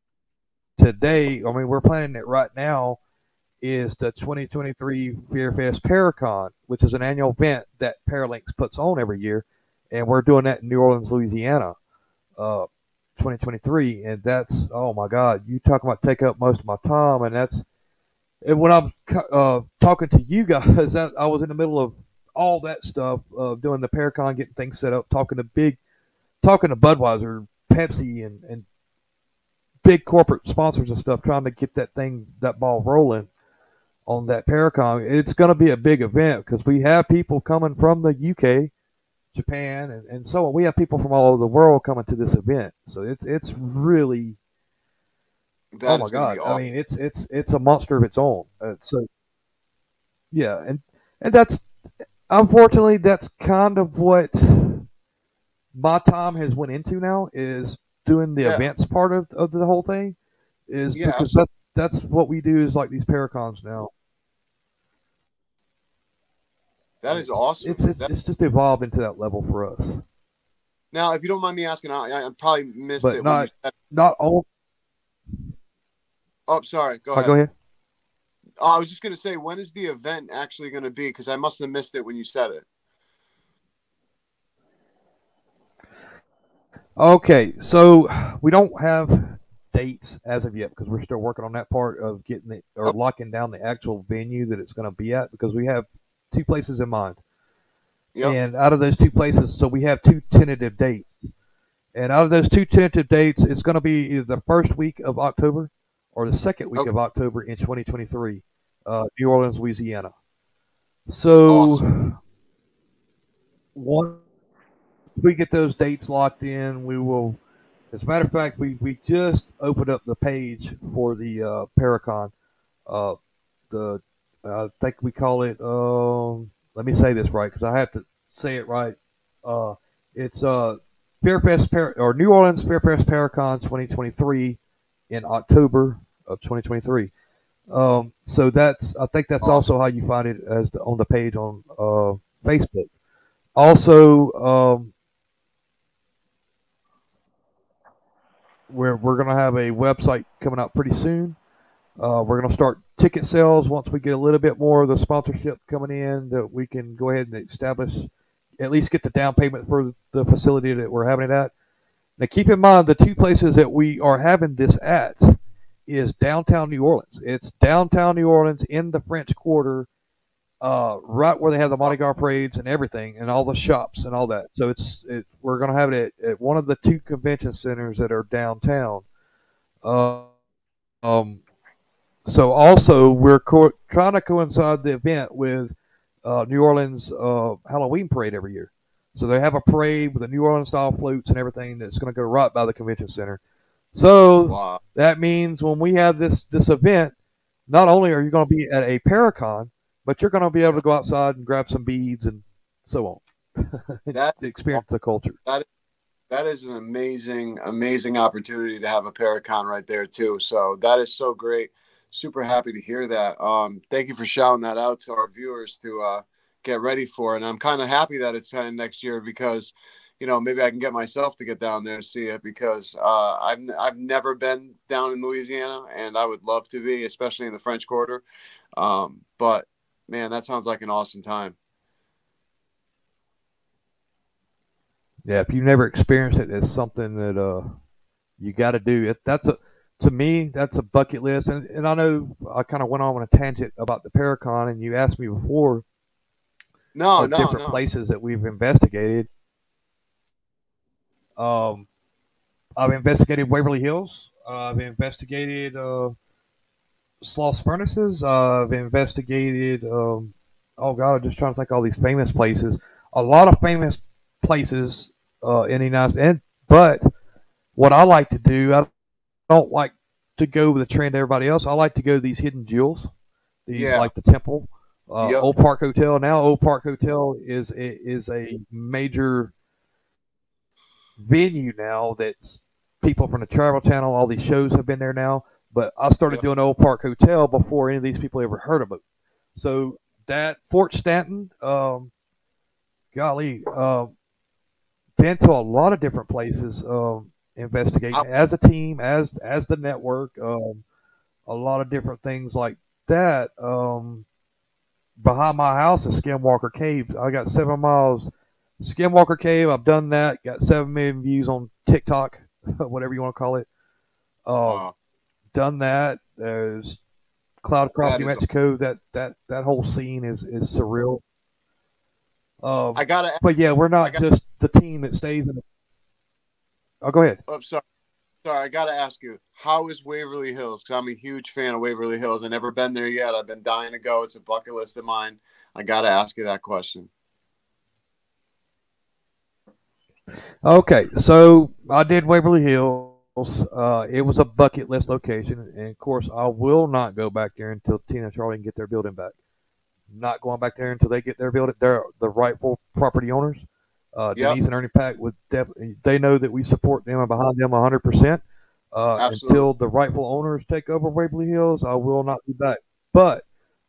today. I mean, we're planning it right now. Is the 2023 FearFest Paracon, which is an annual event that Paralanx puts on every year, and we're doing that in New Orleans, Louisiana, uh, 2023, and that's oh my God, you talk about take up most of my time, and that's and when I'm uh, talking to you guys, <laughs> that I was in the middle of all that stuff, uh, doing the Paracon, getting things set up, talking to big, talking to Budweiser, Pepsi, and and big corporate sponsors and stuff, trying to get that thing, that ball rolling on that Paracon. It's going to be a big event because we have people coming from the UK, Japan, and, and so on. We have people from all over the world coming to this event, so it's it's really That oh my god! I mean, it's it's it's a monster of its own. Uh, so yeah, and and that's unfortunately that's kind of what my time has went into now is doing the Yeah. events part of, of the whole thing is Yeah, because that's that's what we do is like these paracons now. That is awesome It's it's, That- it's just evolved into that level for us. now if you don't mind me asking i, I probably missed But it when not- said- Not all. oh sorry go oh, ahead go ahead. Oh, I was just going to say, when is the event actually going to be? Because I must have missed it when you said it. Okay, so we don't have dates as of yet because we're still working on that part of getting it or Oh. locking down the actual venue that it's going to be at because we have two places in mind. Yep. And out of those two places, so we have two tentative dates. And out of those two tentative dates, it's going to be either the first week of October or the second week Okay. of October in 2023, uh, New Orleans, Louisiana. So Awesome. once we get those dates locked in, we will. As a matter of fact, we, we just opened up the page for the uh, Paracon. Uh, the I think we call it. Um, let me say this right because I have to say it right. Uh, it's uh, FearFest Par- or New Orleans FearFest Paracon 2023 in October of 2023. Um, so that's I think that's also how you find it as the, on the page on uh, Facebook. Also, um, we're we're gonna have a website coming out pretty soon Uh, we're going to start ticket sales once we get a little bit more of the sponsorship coming in that we can go ahead and establish, at least get the down payment for the facility that we're having it at. Now, keep in mind the two places that we are having this at is downtown New Orleans. It's downtown New Orleans in the French Quarter, uh, right where they have the Mardi Gras parades and everything, and all the shops and all that. So it's it, we're going to have it at, at, one of the two convention centers that are downtown. Uh, um, so also we're co- trying to coincide the event with uh, New Orleans uh, Halloween parade every year. So they have a parade with the New Orleans style floats and everything that's going to go right by the convention center. So wow. that means when we have this this event, not only are you going to be at a Paracon, but you're going to be able to go outside and grab some beads and so on. <laughs> that experience the culture. That is, that is an amazing, amazing opportunity to have a Paracon right there too. So that is so great. Super happy to hear that. Um, thank you for shouting that out to our viewers to uh, get ready for. And I'm kind of happy that it's kind of next year because you know, maybe I can get myself to get down there and see it because uh, I've I've never been down in Louisiana, and I would love to be, especially in the French Quarter. Um, but man, that sounds like an awesome time. Yeah, if you've never experienced it, it's something that uh, you got to do. It that's a to me that's a bucket list, and, and I know I kind of went on a tangent about the Paracon, and you asked me before. No, no, different no. places that we've investigated um, I've investigated Waverly Hills. Uh, I've investigated uh, Sloss Furnaces. Uh, I've investigated. Um, oh God, I'm just trying to think all these famous places. A lot of famous places uh, in the United States. And, But what I like to do, I don't like to go with the trend everybody else. I like to go to these hidden jewels. These yeah. like the temple, uh, yep. Old Park Hotel. Now Old Park Hotel is is a major venue now that people from the Travel Channel, all these shows have been there now. But I started yep. doing Old Park Hotel before any of these people ever heard of it. So that Fort Stanton, um, golly, uh, been to a lot of different places, um, investigating I, as a team, as as the network, um, a lot of different things like that. Um, behind my house is Skinwalker Cave. I got seven miles Skinwalker Cave, I've done that. Got seven million views on TikTok, <laughs> whatever you want to call it. Um, wow. Done that. There's Cloudcroft, New Mexico. A- that that that whole scene is is surreal. Um, I gotta, but yeah, we're not gotta, just the team that stays in. The... Oh, go ahead. Oh, sorry, sorry. I gotta ask you, how is Waverly Hills? Because I'm a huge fan of Waverly Hills. I've never been there yet. I've been dying to go. It's a bucket list of mine. I gotta ask you that question. Okay, so I did Waverly Hills. Uh, it was a bucket list location, and of course, I will not go back there until Tina and Charlie can get their building back. Not going back there until they get their building. They're the rightful property owners. Uh, yep. Denise and Ernie Pack would definitely. They know that we support them and behind them 100. Uh, percent Until the rightful owners take over Waverly Hills, I will not be back. But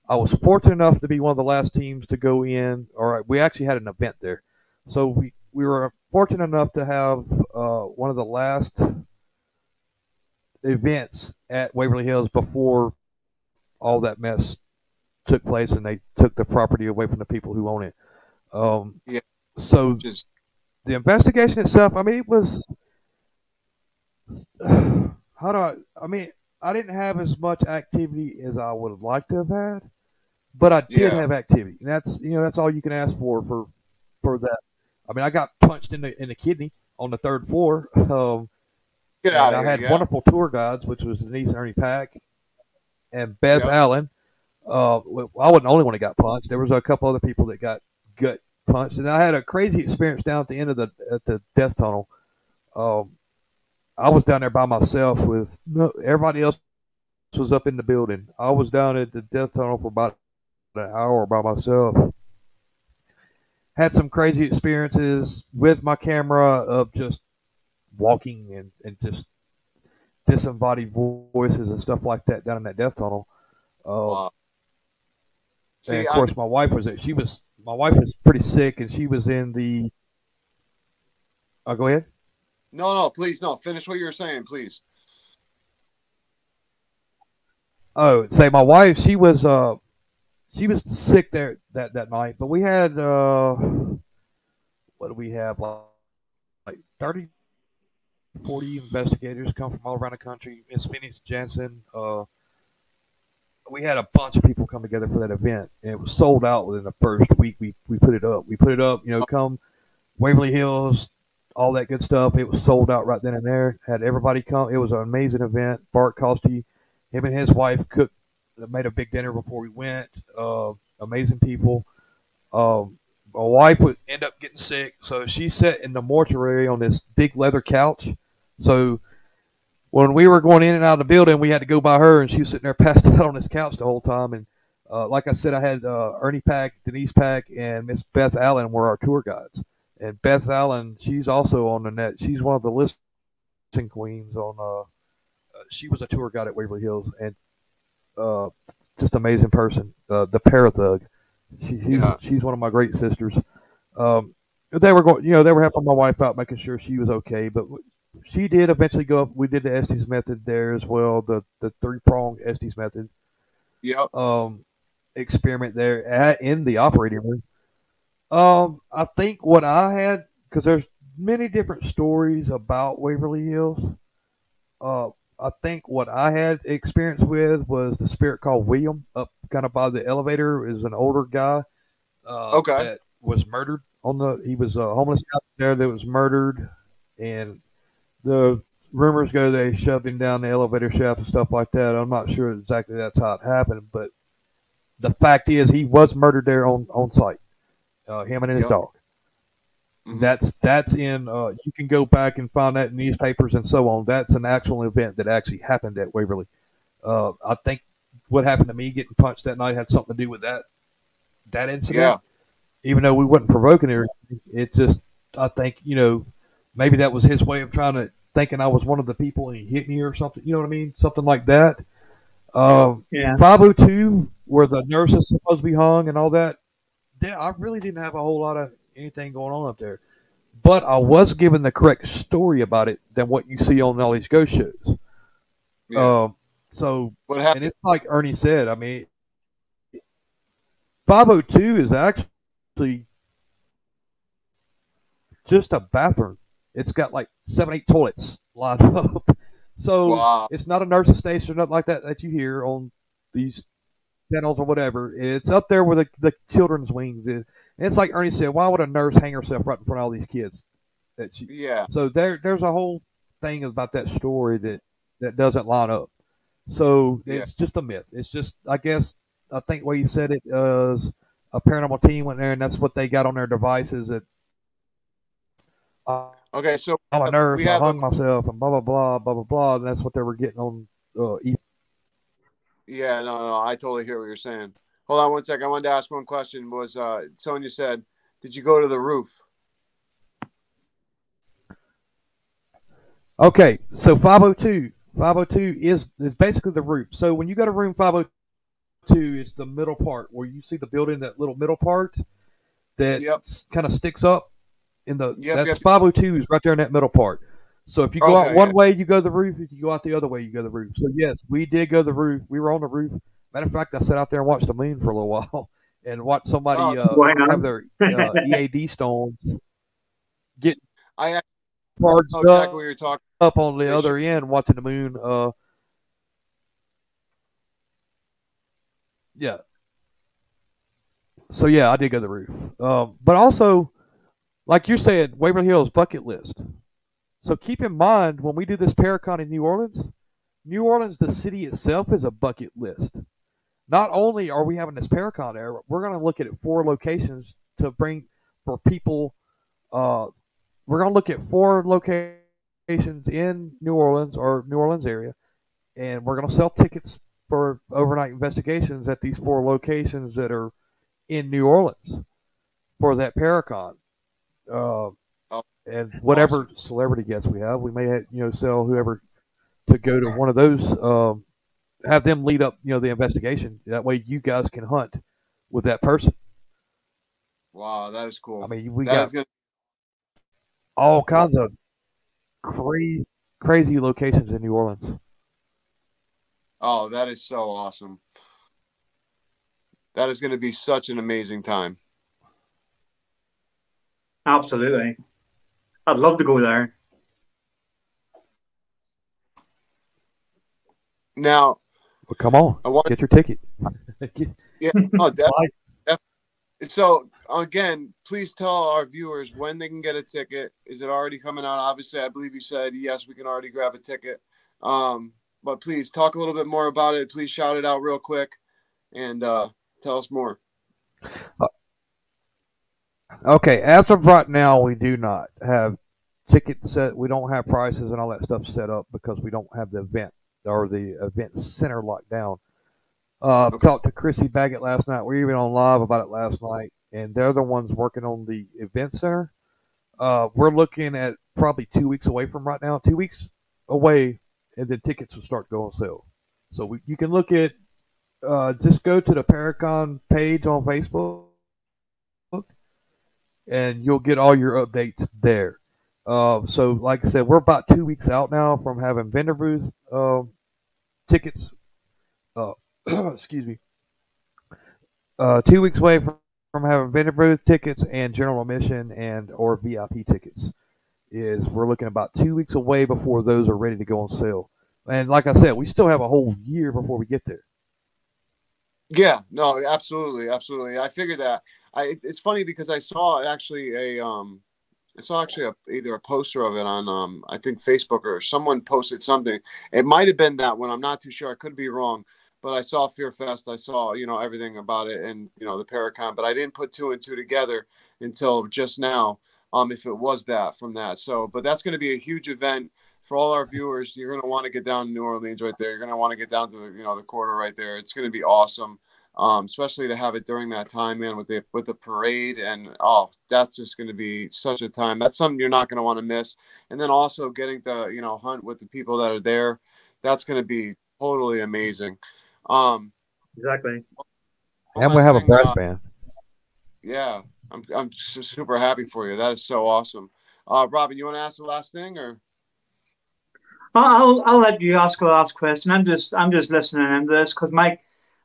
I was fortunate enough to be one of the last teams to go in. All right, we actually had an event there, so we we were fortunate enough to have uh, one of the last events at Waverly Hills before all that mess took place and they took the property away from the people who own it. Um, yeah. So Just... the investigation itself, I mean, it was. <sighs> How do I? I mean, I didn't have as much activity as I would have liked to have had, but I did yeah. have activity, and that's you know that's all you can ask for for for that I mean, I got punched in the in the kidney on the third floor. <laughs> Um, Get out I here, had yeah. wonderful tour guides, which was Denise Ernie Pack and Bev yep. Allen. Uh, I wasn't the only one that got punched. There was a couple other people that got gut punched, and I had a crazy experience down at the end of the at the death tunnel. Um, I was down there by myself with no, everybody else was up in the building. I was down at the death tunnel for about an hour by myself had some crazy experiences with my camera of just walking and, and just disembodied voices and stuff like that down in that death tunnel. Uh, wow. See, and of course, I, my wife was there. She was my wife was pretty sick, and she was in the. Oh, go ahead. No, no, please, no. Finish what you were saying, please. Oh, say my wife, she was uh she was sick there that that night, but we had uh what do we have like, like 30 40 investigators come from all around the country. Miss Phoenix Jensen, uh we had a bunch of people come together for that event, and it was sold out within the first week. We we put it up. We put it up. You know, come Waverly Hills, all that good stuff. It was sold out right then and there. Had everybody come. It was an amazing event. Bart Costy, him and his wife cooked, made a big dinner before we went. Uh, amazing people. Um, my wife would end up getting sick, so she sat in the mortuary on this big leather couch. So when we were going in and out of the building, we had to go by her, and she was sitting there passed <laughs> out on this couch the whole time. And uh, like I said, I had uh, Ernie Pack, Denise Pack, and Miss Beth Allen were our tour guides. And Beth Allen, she's also on the net. She's one of the listing queens on. Uh, uh, she was a tour guide at Waverly Hills, and uh, just amazing person. Uh, the Parathug. She, she's, Yeah. she's one of my great sisters. Um, they were going, you know, they were helping my wife out, making sure she was okay. But she did eventually go up. We did the Estes method there as well, the the three prong Estes method Yep. um, experiment there at, in the operating room. Um, I think what I had because there's many different stories about Waverly Hills. Uh, I think what I had experience with was the spirit called William up kind of by the elevator. Is an older guy. Uh, Okay. That was murdered on the. He was a homeless guy there that was murdered, and the rumors go they shoved him down the elevator shaft and stuff like that. I'm not sure exactly that's how it happened, but the fact is he was murdered there on on site. Uh, him and his Yep. dog. Mhm. That's that's in. Uh, you can go back and find that in newspapers and so on. That's an actual event that actually happened at Waverly. Uh, I think what happened to me getting punched that night had something to do with that that incident. Yeah. Even though we wasn't provoking anything, it just I think you know maybe that was his way of trying to thinking I was one of the people and he hit me or something. You know what I mean? Something like that. Um, Yeah. 502, where the nurse is supposed to be hung and all that. Yeah, I really didn't have a whole lot of anything going on up there, but I was given the correct story about it than what you see on all these ghost shows. Yeah. Um, so, what happened? and it's like Ernie said. I mean, 502 is actually just a bathroom. It's got like seven, eight toilets lined <laughs> up. So Wow. it's not a nursing station or nothing like that that you hear on these channels or whatever. It's up there where the, the children's wings is. And it's like Ernie said, why would a nurse hang herself right in front of all these kids? That she, Yeah. so there, there's a whole thing about that story that that doesn't line up. So Yeah. it's just a myth. It's just, I guess, I think way you said it is a paranormal team went there, and that's what they got on their devices. That uh, Okay. So I'm a nurse, I have a- hung myself, and blah blah blah blah blah blah. And that's what they were getting on. Uh, e- Yeah, no, no, I totally hear what you're saying. Hold on one second. I wanted to ask one question. Was uh, Sonia said, "Did you go to the roof?" Okay, so 502. 502 is is basically the roof. So when you go to room 502, it's the middle part where you see the building, that little middle part that Yep. kind of sticks up in the Yep, that's yep. 502 is right there in that middle part. So if you go out one yeah. way, you go the roof. If you go out the other way, you go the roof. So yes, we did go the roof. We were on the roof. Matter of fact, I sat out there and watched the moon for a little <laughs> while and watched somebody Oh, uh, wow. have their uh, <laughs> EAD stones get I actually exactly up talking. up on the other end watching the moon. Uh, yeah. So yeah, I did go to the roof. Um, but also, like you said, Waverly Hills bucket list. So keep in mind when we do this Paracon in New Orleans, New Orleans, the city itself, is a bucket list. Not only are we having this Paracon there, we're going to look at four locations to bring for people. Uh, we're going to look at four locations in New Orleans or New Orleans area, and we're going to sell tickets for overnight investigations at these four locations that are in New Orleans for that Paracon. Uh, Oh, and whatever celebrity guests we have, we may have, you know sell whoever to go to one of those. Um, have them lead up, you know, the investigation. That way, you guys can hunt with that person. Wow, that is cool. I mean, we That got all kinds of crazy, crazy locations in New Orleans. Oh, that is so awesome. That is going to be such an amazing time. Absolutely. I'd love to go there. Now, Well, come on, I want get your ticket. <laughs> yeah, oh, definitely. So again, please tell our viewers when they can get a ticket. Is it already coming out? Obviously, I believe you said yes, we can already grab a ticket. Um, but please talk a little bit more about it. Please shout it out real quick and uh, tell us more. Okay, as of right now, we do not have tickets set. We don't have prices and all that stuff set up because we don't have the event or the event center locked down. Uh, Okay. Talked to Chrissy Baggett last night. We were even on live about it last night, and they're the ones working on the event center. Uh, we're looking at probably two weeks away from right now. Two weeks away, and then tickets will start going on sale. So we, you can look at uh, just go to the Paracon page on Facebook and you'll get all your updates there. Uh, so, like I said, we're about two weeks out now from having vendor booth um tickets. Uh, <clears throat> excuse me. Uh, two weeks away from, from having vendor booth tickets and general admission and or VIP tickets. Is we're looking about two weeks away before those are ready to go on sale. And like I said, we still have a whole year before we get there. Yeah, no, absolutely, absolutely. I figured that. I it's funny because I saw actually a um I saw actually a, either a poster of it on um I think Facebook or someone posted something. It might have been that one. I'm not too sure. I could be wrong. But I saw Fear Fest. I saw you know everything about it and you know the Paracon. But I didn't put two and two together until just now. Um, if it was that from that. So, but that's going to be a huge event for all our viewers. You're going to want to get down to New Orleans right there. You're going to want to get down to the you know the quarter right there. It's going to be awesome um, especially to have it during that time, man, with the with the parade and oh, that's just going to be such a time. That's something you're not going to want to miss. And then also getting to you know hunt with the people that are there, that's going to be totally amazing. Um, Exactly. one And we last have a thing, brass uh, band. yeah, I'm I'm super happy for you. That is so awesome. Uh, Robin, you want to ask the last thing or? I'll I'll let you ask the last question. I'm just I'm just listening into this because my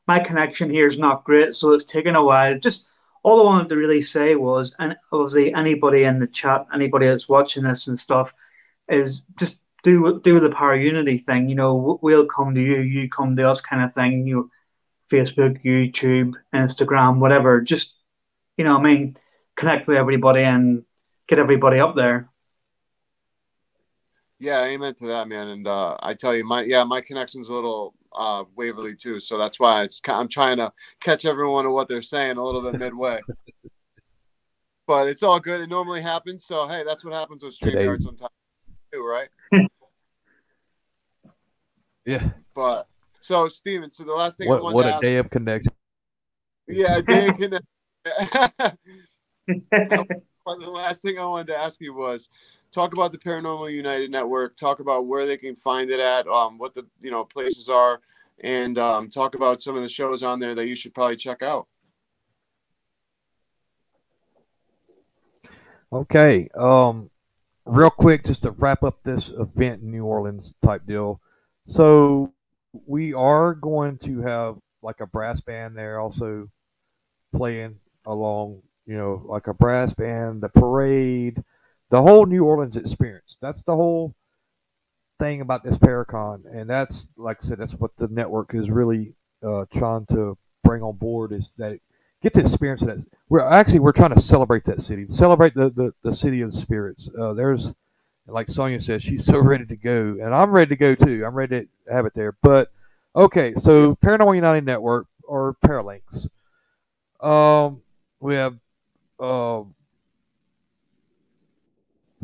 my connection here is not great, so it's taken a while. Just all I wanted to really say was, and obviously anybody in the chat, anybody that's watching this and stuff, is just do do the para unity thing. You know, we'll come to you, you come to us, kind of thing. You know, Facebook, YouTube, Instagram, whatever. Just you know, I mean, connect with everybody and get everybody up there. Yeah, amen to that, man. And uh, I tell you, my yeah, my connection's a little uh, Waverly too, so that's why it's I'm trying to catch everyone on what they're saying a little bit midway. <laughs> but it's all good. It normally happens. So hey, that's what happens with. StreamYard sometimes too, right? <laughs> Yeah. But so Steven, so the last thing What wanted what to a ask, day of connection. yeah, Dan can. <laughs> But the last thing I wanted to ask you was talk about the Paranormal United Network, talk about where they can find it at, um, what the you know places are, and um, talk about some of the shows on there that you should probably check out. Okay. Um, real quick, just to wrap up this event in New Orleans type deal. So we are going to have like a brass band there also playing along, you know, like a brass band, the parade, the whole New Orleans experience. That's the whole thing about this Paracon, and that's like I said, that's what the network is really uh, trying to bring on board is that get the experience of that. We're actually we're trying to celebrate that city, celebrate the the, the city of the spirits. Uh, there's like Sonia says, she's so ready to go, and I'm ready to go too. I'm ready to have it there. But okay, so Paranormal United Network or Paralanx. Um, we have um,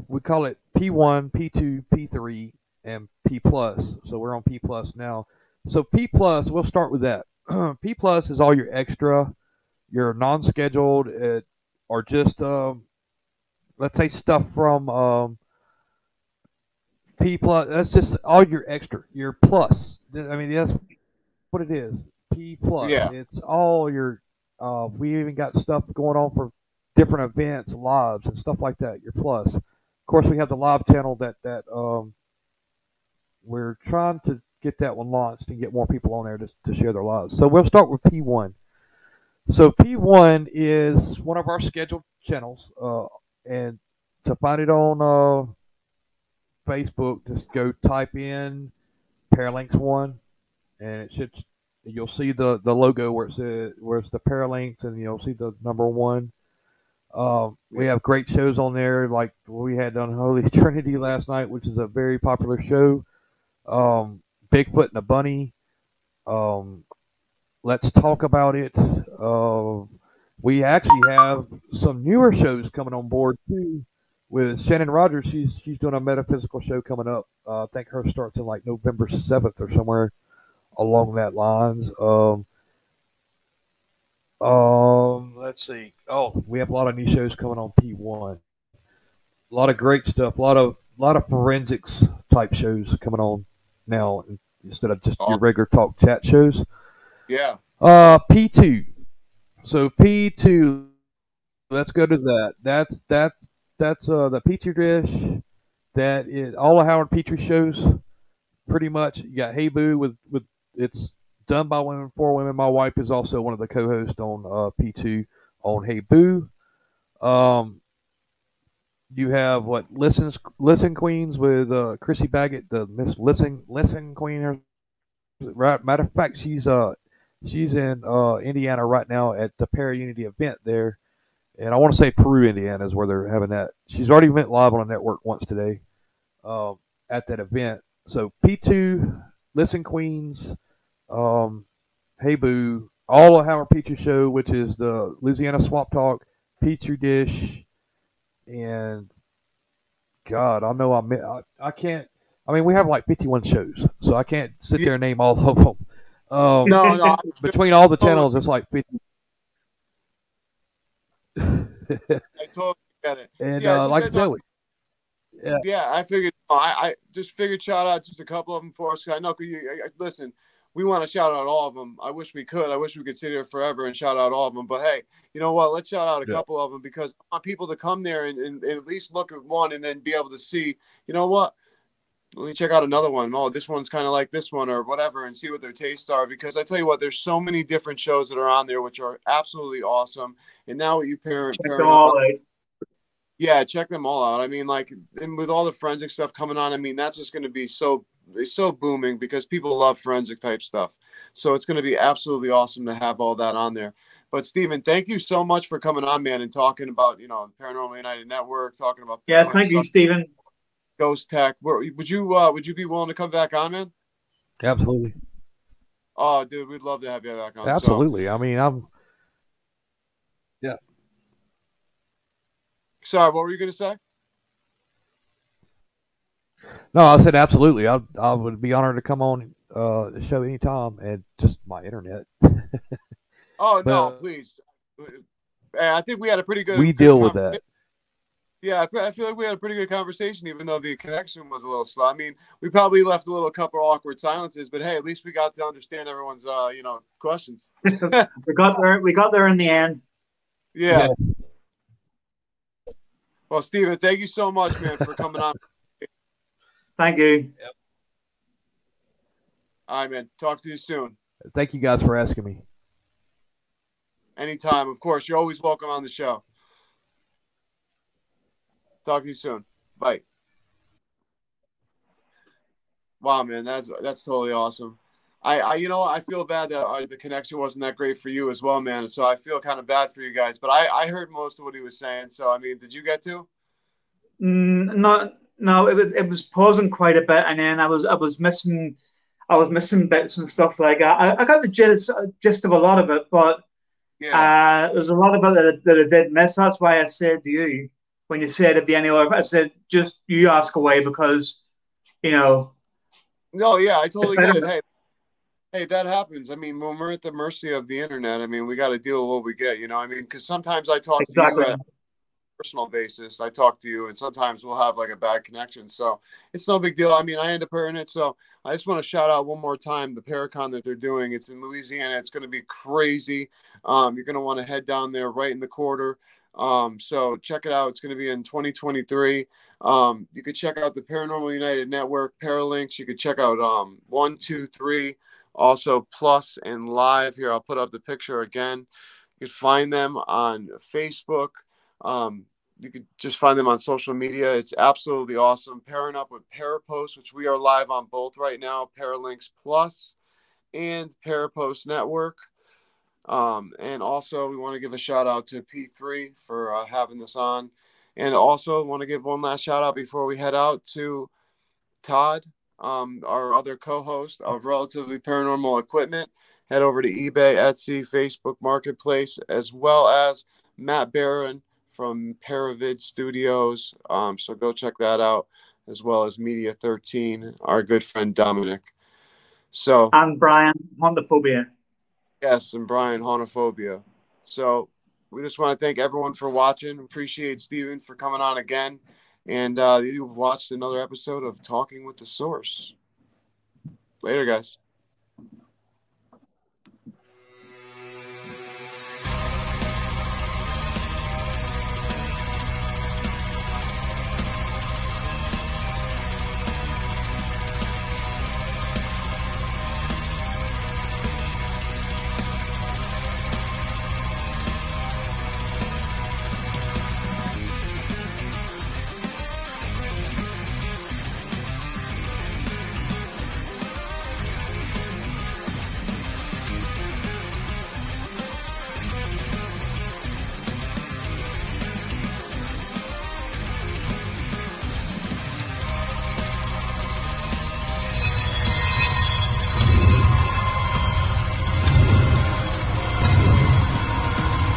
we call it P1, P2, P3, and P plus. So we're on P plus now. So P plus, we'll start with that. <clears throat> P plus is all your extra, your non-scheduled, uh, or just um, let's say stuff from um, P plus. That's just all your extra, your plus. I mean, that's what it is. P plus. Yeah. It's all your. Uh, we even got stuff going on for different events, lives, and stuff like that. Your plus. Of course, we have the live channel that that um, we're trying to get that one launched and get more people on there to, to share their lives. So we'll start with P1. So P1 is one of our scheduled channels, uh, and to find it on uh, Facebook, just go type in Paralanx One, and it should you'll see the the logo where it says where it's the Paralanx, and you'll see the number one. Um, we have great shows on there, like we had on <laughs> Holy Trinity last night, which is a very popular show. Um, Bigfoot and a Bunny. Um, let's talk about it. Uh, we actually have some newer shows coming on board too. With Shannon Rogers, she's she's doing a metaphysical show coming up. Uh, I think her starts in like November seventh or somewhere along that lines. Um, um, let's see. Oh, we have a lot of new shows coming on P1. A lot of great stuff. A lot of a lot of forensics type shows coming on now instead of just your regular talk chat shows. Yeah. Uh, P2. So P2. Let's go to that. That's that's that's uh the Petri dish. That is all of Howard Petrie shows. Pretty much, you got Hey Boo with with it's done by women for women. My wife is also one of the co-hosts on uh, P2 on Hey Boo. Um, you have what listen listen queens with uh, Chrissy Baggett, the Miss Listen Listen Queen. Right, matter of fact, she's uh she's in uh, Indiana right now at the Para Unity event there, and I want to say Peru, Indiana is where they're having that. She's already went live on a network once today um, at that event. So P2 Listen Queens um, Hey Boo, all of Howard Petrie Show, which is the Louisiana Swamp Talk, Petri Dish, and God, I know I, I, I can't. I mean, we have like 51 shows, so I can't sit there and name all of them. Um, No, no. <laughs> between all the channels, it's like 50. I totally get it. and Yeah, uh, like I said, we- Yeah, I figured. I, I just figured shout out just a couple of them for us. 'cause I know. 'cause you, I, I- listen, we want to shout out all of them. I wish we could. I wish we could sit here forever and shout out all of them. But hey, you know what? Let's shout out a Yeah. couple of them because I want people to come there and, and, and at least look at one and then be able to see. You know what? Let me check out another one. Oh, this one's kind of like this one or whatever, and see what their tastes are. Because I tell you what, there's so many different shows that are on there which are absolutely awesome. And now what you pair, Check them all out. yeah, check them all out. I mean, like, and with all the forensic stuff coming on, I mean, that's just going to be so it's so booming because people love forensic type stuff. So it's going to be absolutely awesome to have all that on there. But Stephen, thank you so much for coming on, man, and talking about you know Paranormal United Network, talking about Yeah, paranormal thank you, Stephen. Ghost Tech. Would you uh, would you be willing to come back on, man? absolutely, Oh, dude, we'd love to have you back on. So- absolutely. I mean, I'm Yeah. sorry, what were you going to say? No, I said absolutely. I I would be honored to come on uh, the show anytime, and just my internet. <laughs> Oh no, please. I think we had a pretty good. we deal with that. Yeah, I, feel like we had a pretty good conversation, even though the connection was a little slow. I mean, we probably left a little couple awkward silences, but hey, at least we got to understand everyone's, uh, you know, questions. <laughs> <laughs> We got there. We got there in the end. Yeah. Well, Stephen, thank you so much, man, for coming on. Thank you. All right, man. Talk to you soon. Thank you guys for asking me. Anytime. Of course, you're always welcome on the show. Talk to you soon. Bye. Wow, man, that's that's totally awesome. I, I you know, I feel bad that uh, the connection wasn't that great for you as well, man. So I feel kind of bad for you guys. But I, I heard most of what he was saying. So I mean, did you get to? Mm, no, no, it was it was pausing quite a bit, and then I was I was missing, I was missing bits and stuff like that. I, I got the gist, gist of a lot of it, but Yeah. uh, there's a lot of it that I, that I did miss. That's why I said to you when you said at the end of I said just you ask away because, you know, No, yeah, I totally get it. Hey, hey, that happens. I mean, when we're at the mercy of the internet, I mean, we got to deal with what we get. You know, I mean, because sometimes I talk exactly. to you. At, personal basis. I talk to you, and sometimes we'll have like a bad connection. So it's no big deal. I mean, I end up hearing it. So I just want to shout out one more time the Paracon that they're doing. It's in Louisiana. It's going to be crazy. Um, you're going to want to head down there right in the quarter. Um, so check it out. It's going to be in 2023. Um, you could check out the Paranormal United Network, Paralanx. You could check out um, one, two, three, also Plus and Live. Here, I'll put up the picture again. You can find them on Facebook. Um, you could just find them on social media. It's absolutely awesome. Pairing up with Parapost, which we are live on both right now, Paralanx Plus and Parapost Network. Um, and also, we want to give a shout out to P3 for uh, having this on. And also, want to give one last shout out before we head out to Todd, um, our other co host of Relatively Paranormal Equipment. Head over to eBay, Etsy, Facebook Marketplace, as well as Matt Barron from Paravid Studios. Um, so go check that out, as well as Media 13, our good friend Dominic. So, and Brian Hondophobia. Yes, and Brian Honophobia. So we just want to thank everyone for watching. Appreciate Stephen for coming on again. And uh, you've watched another episode of Talking with the Source. Later, guys.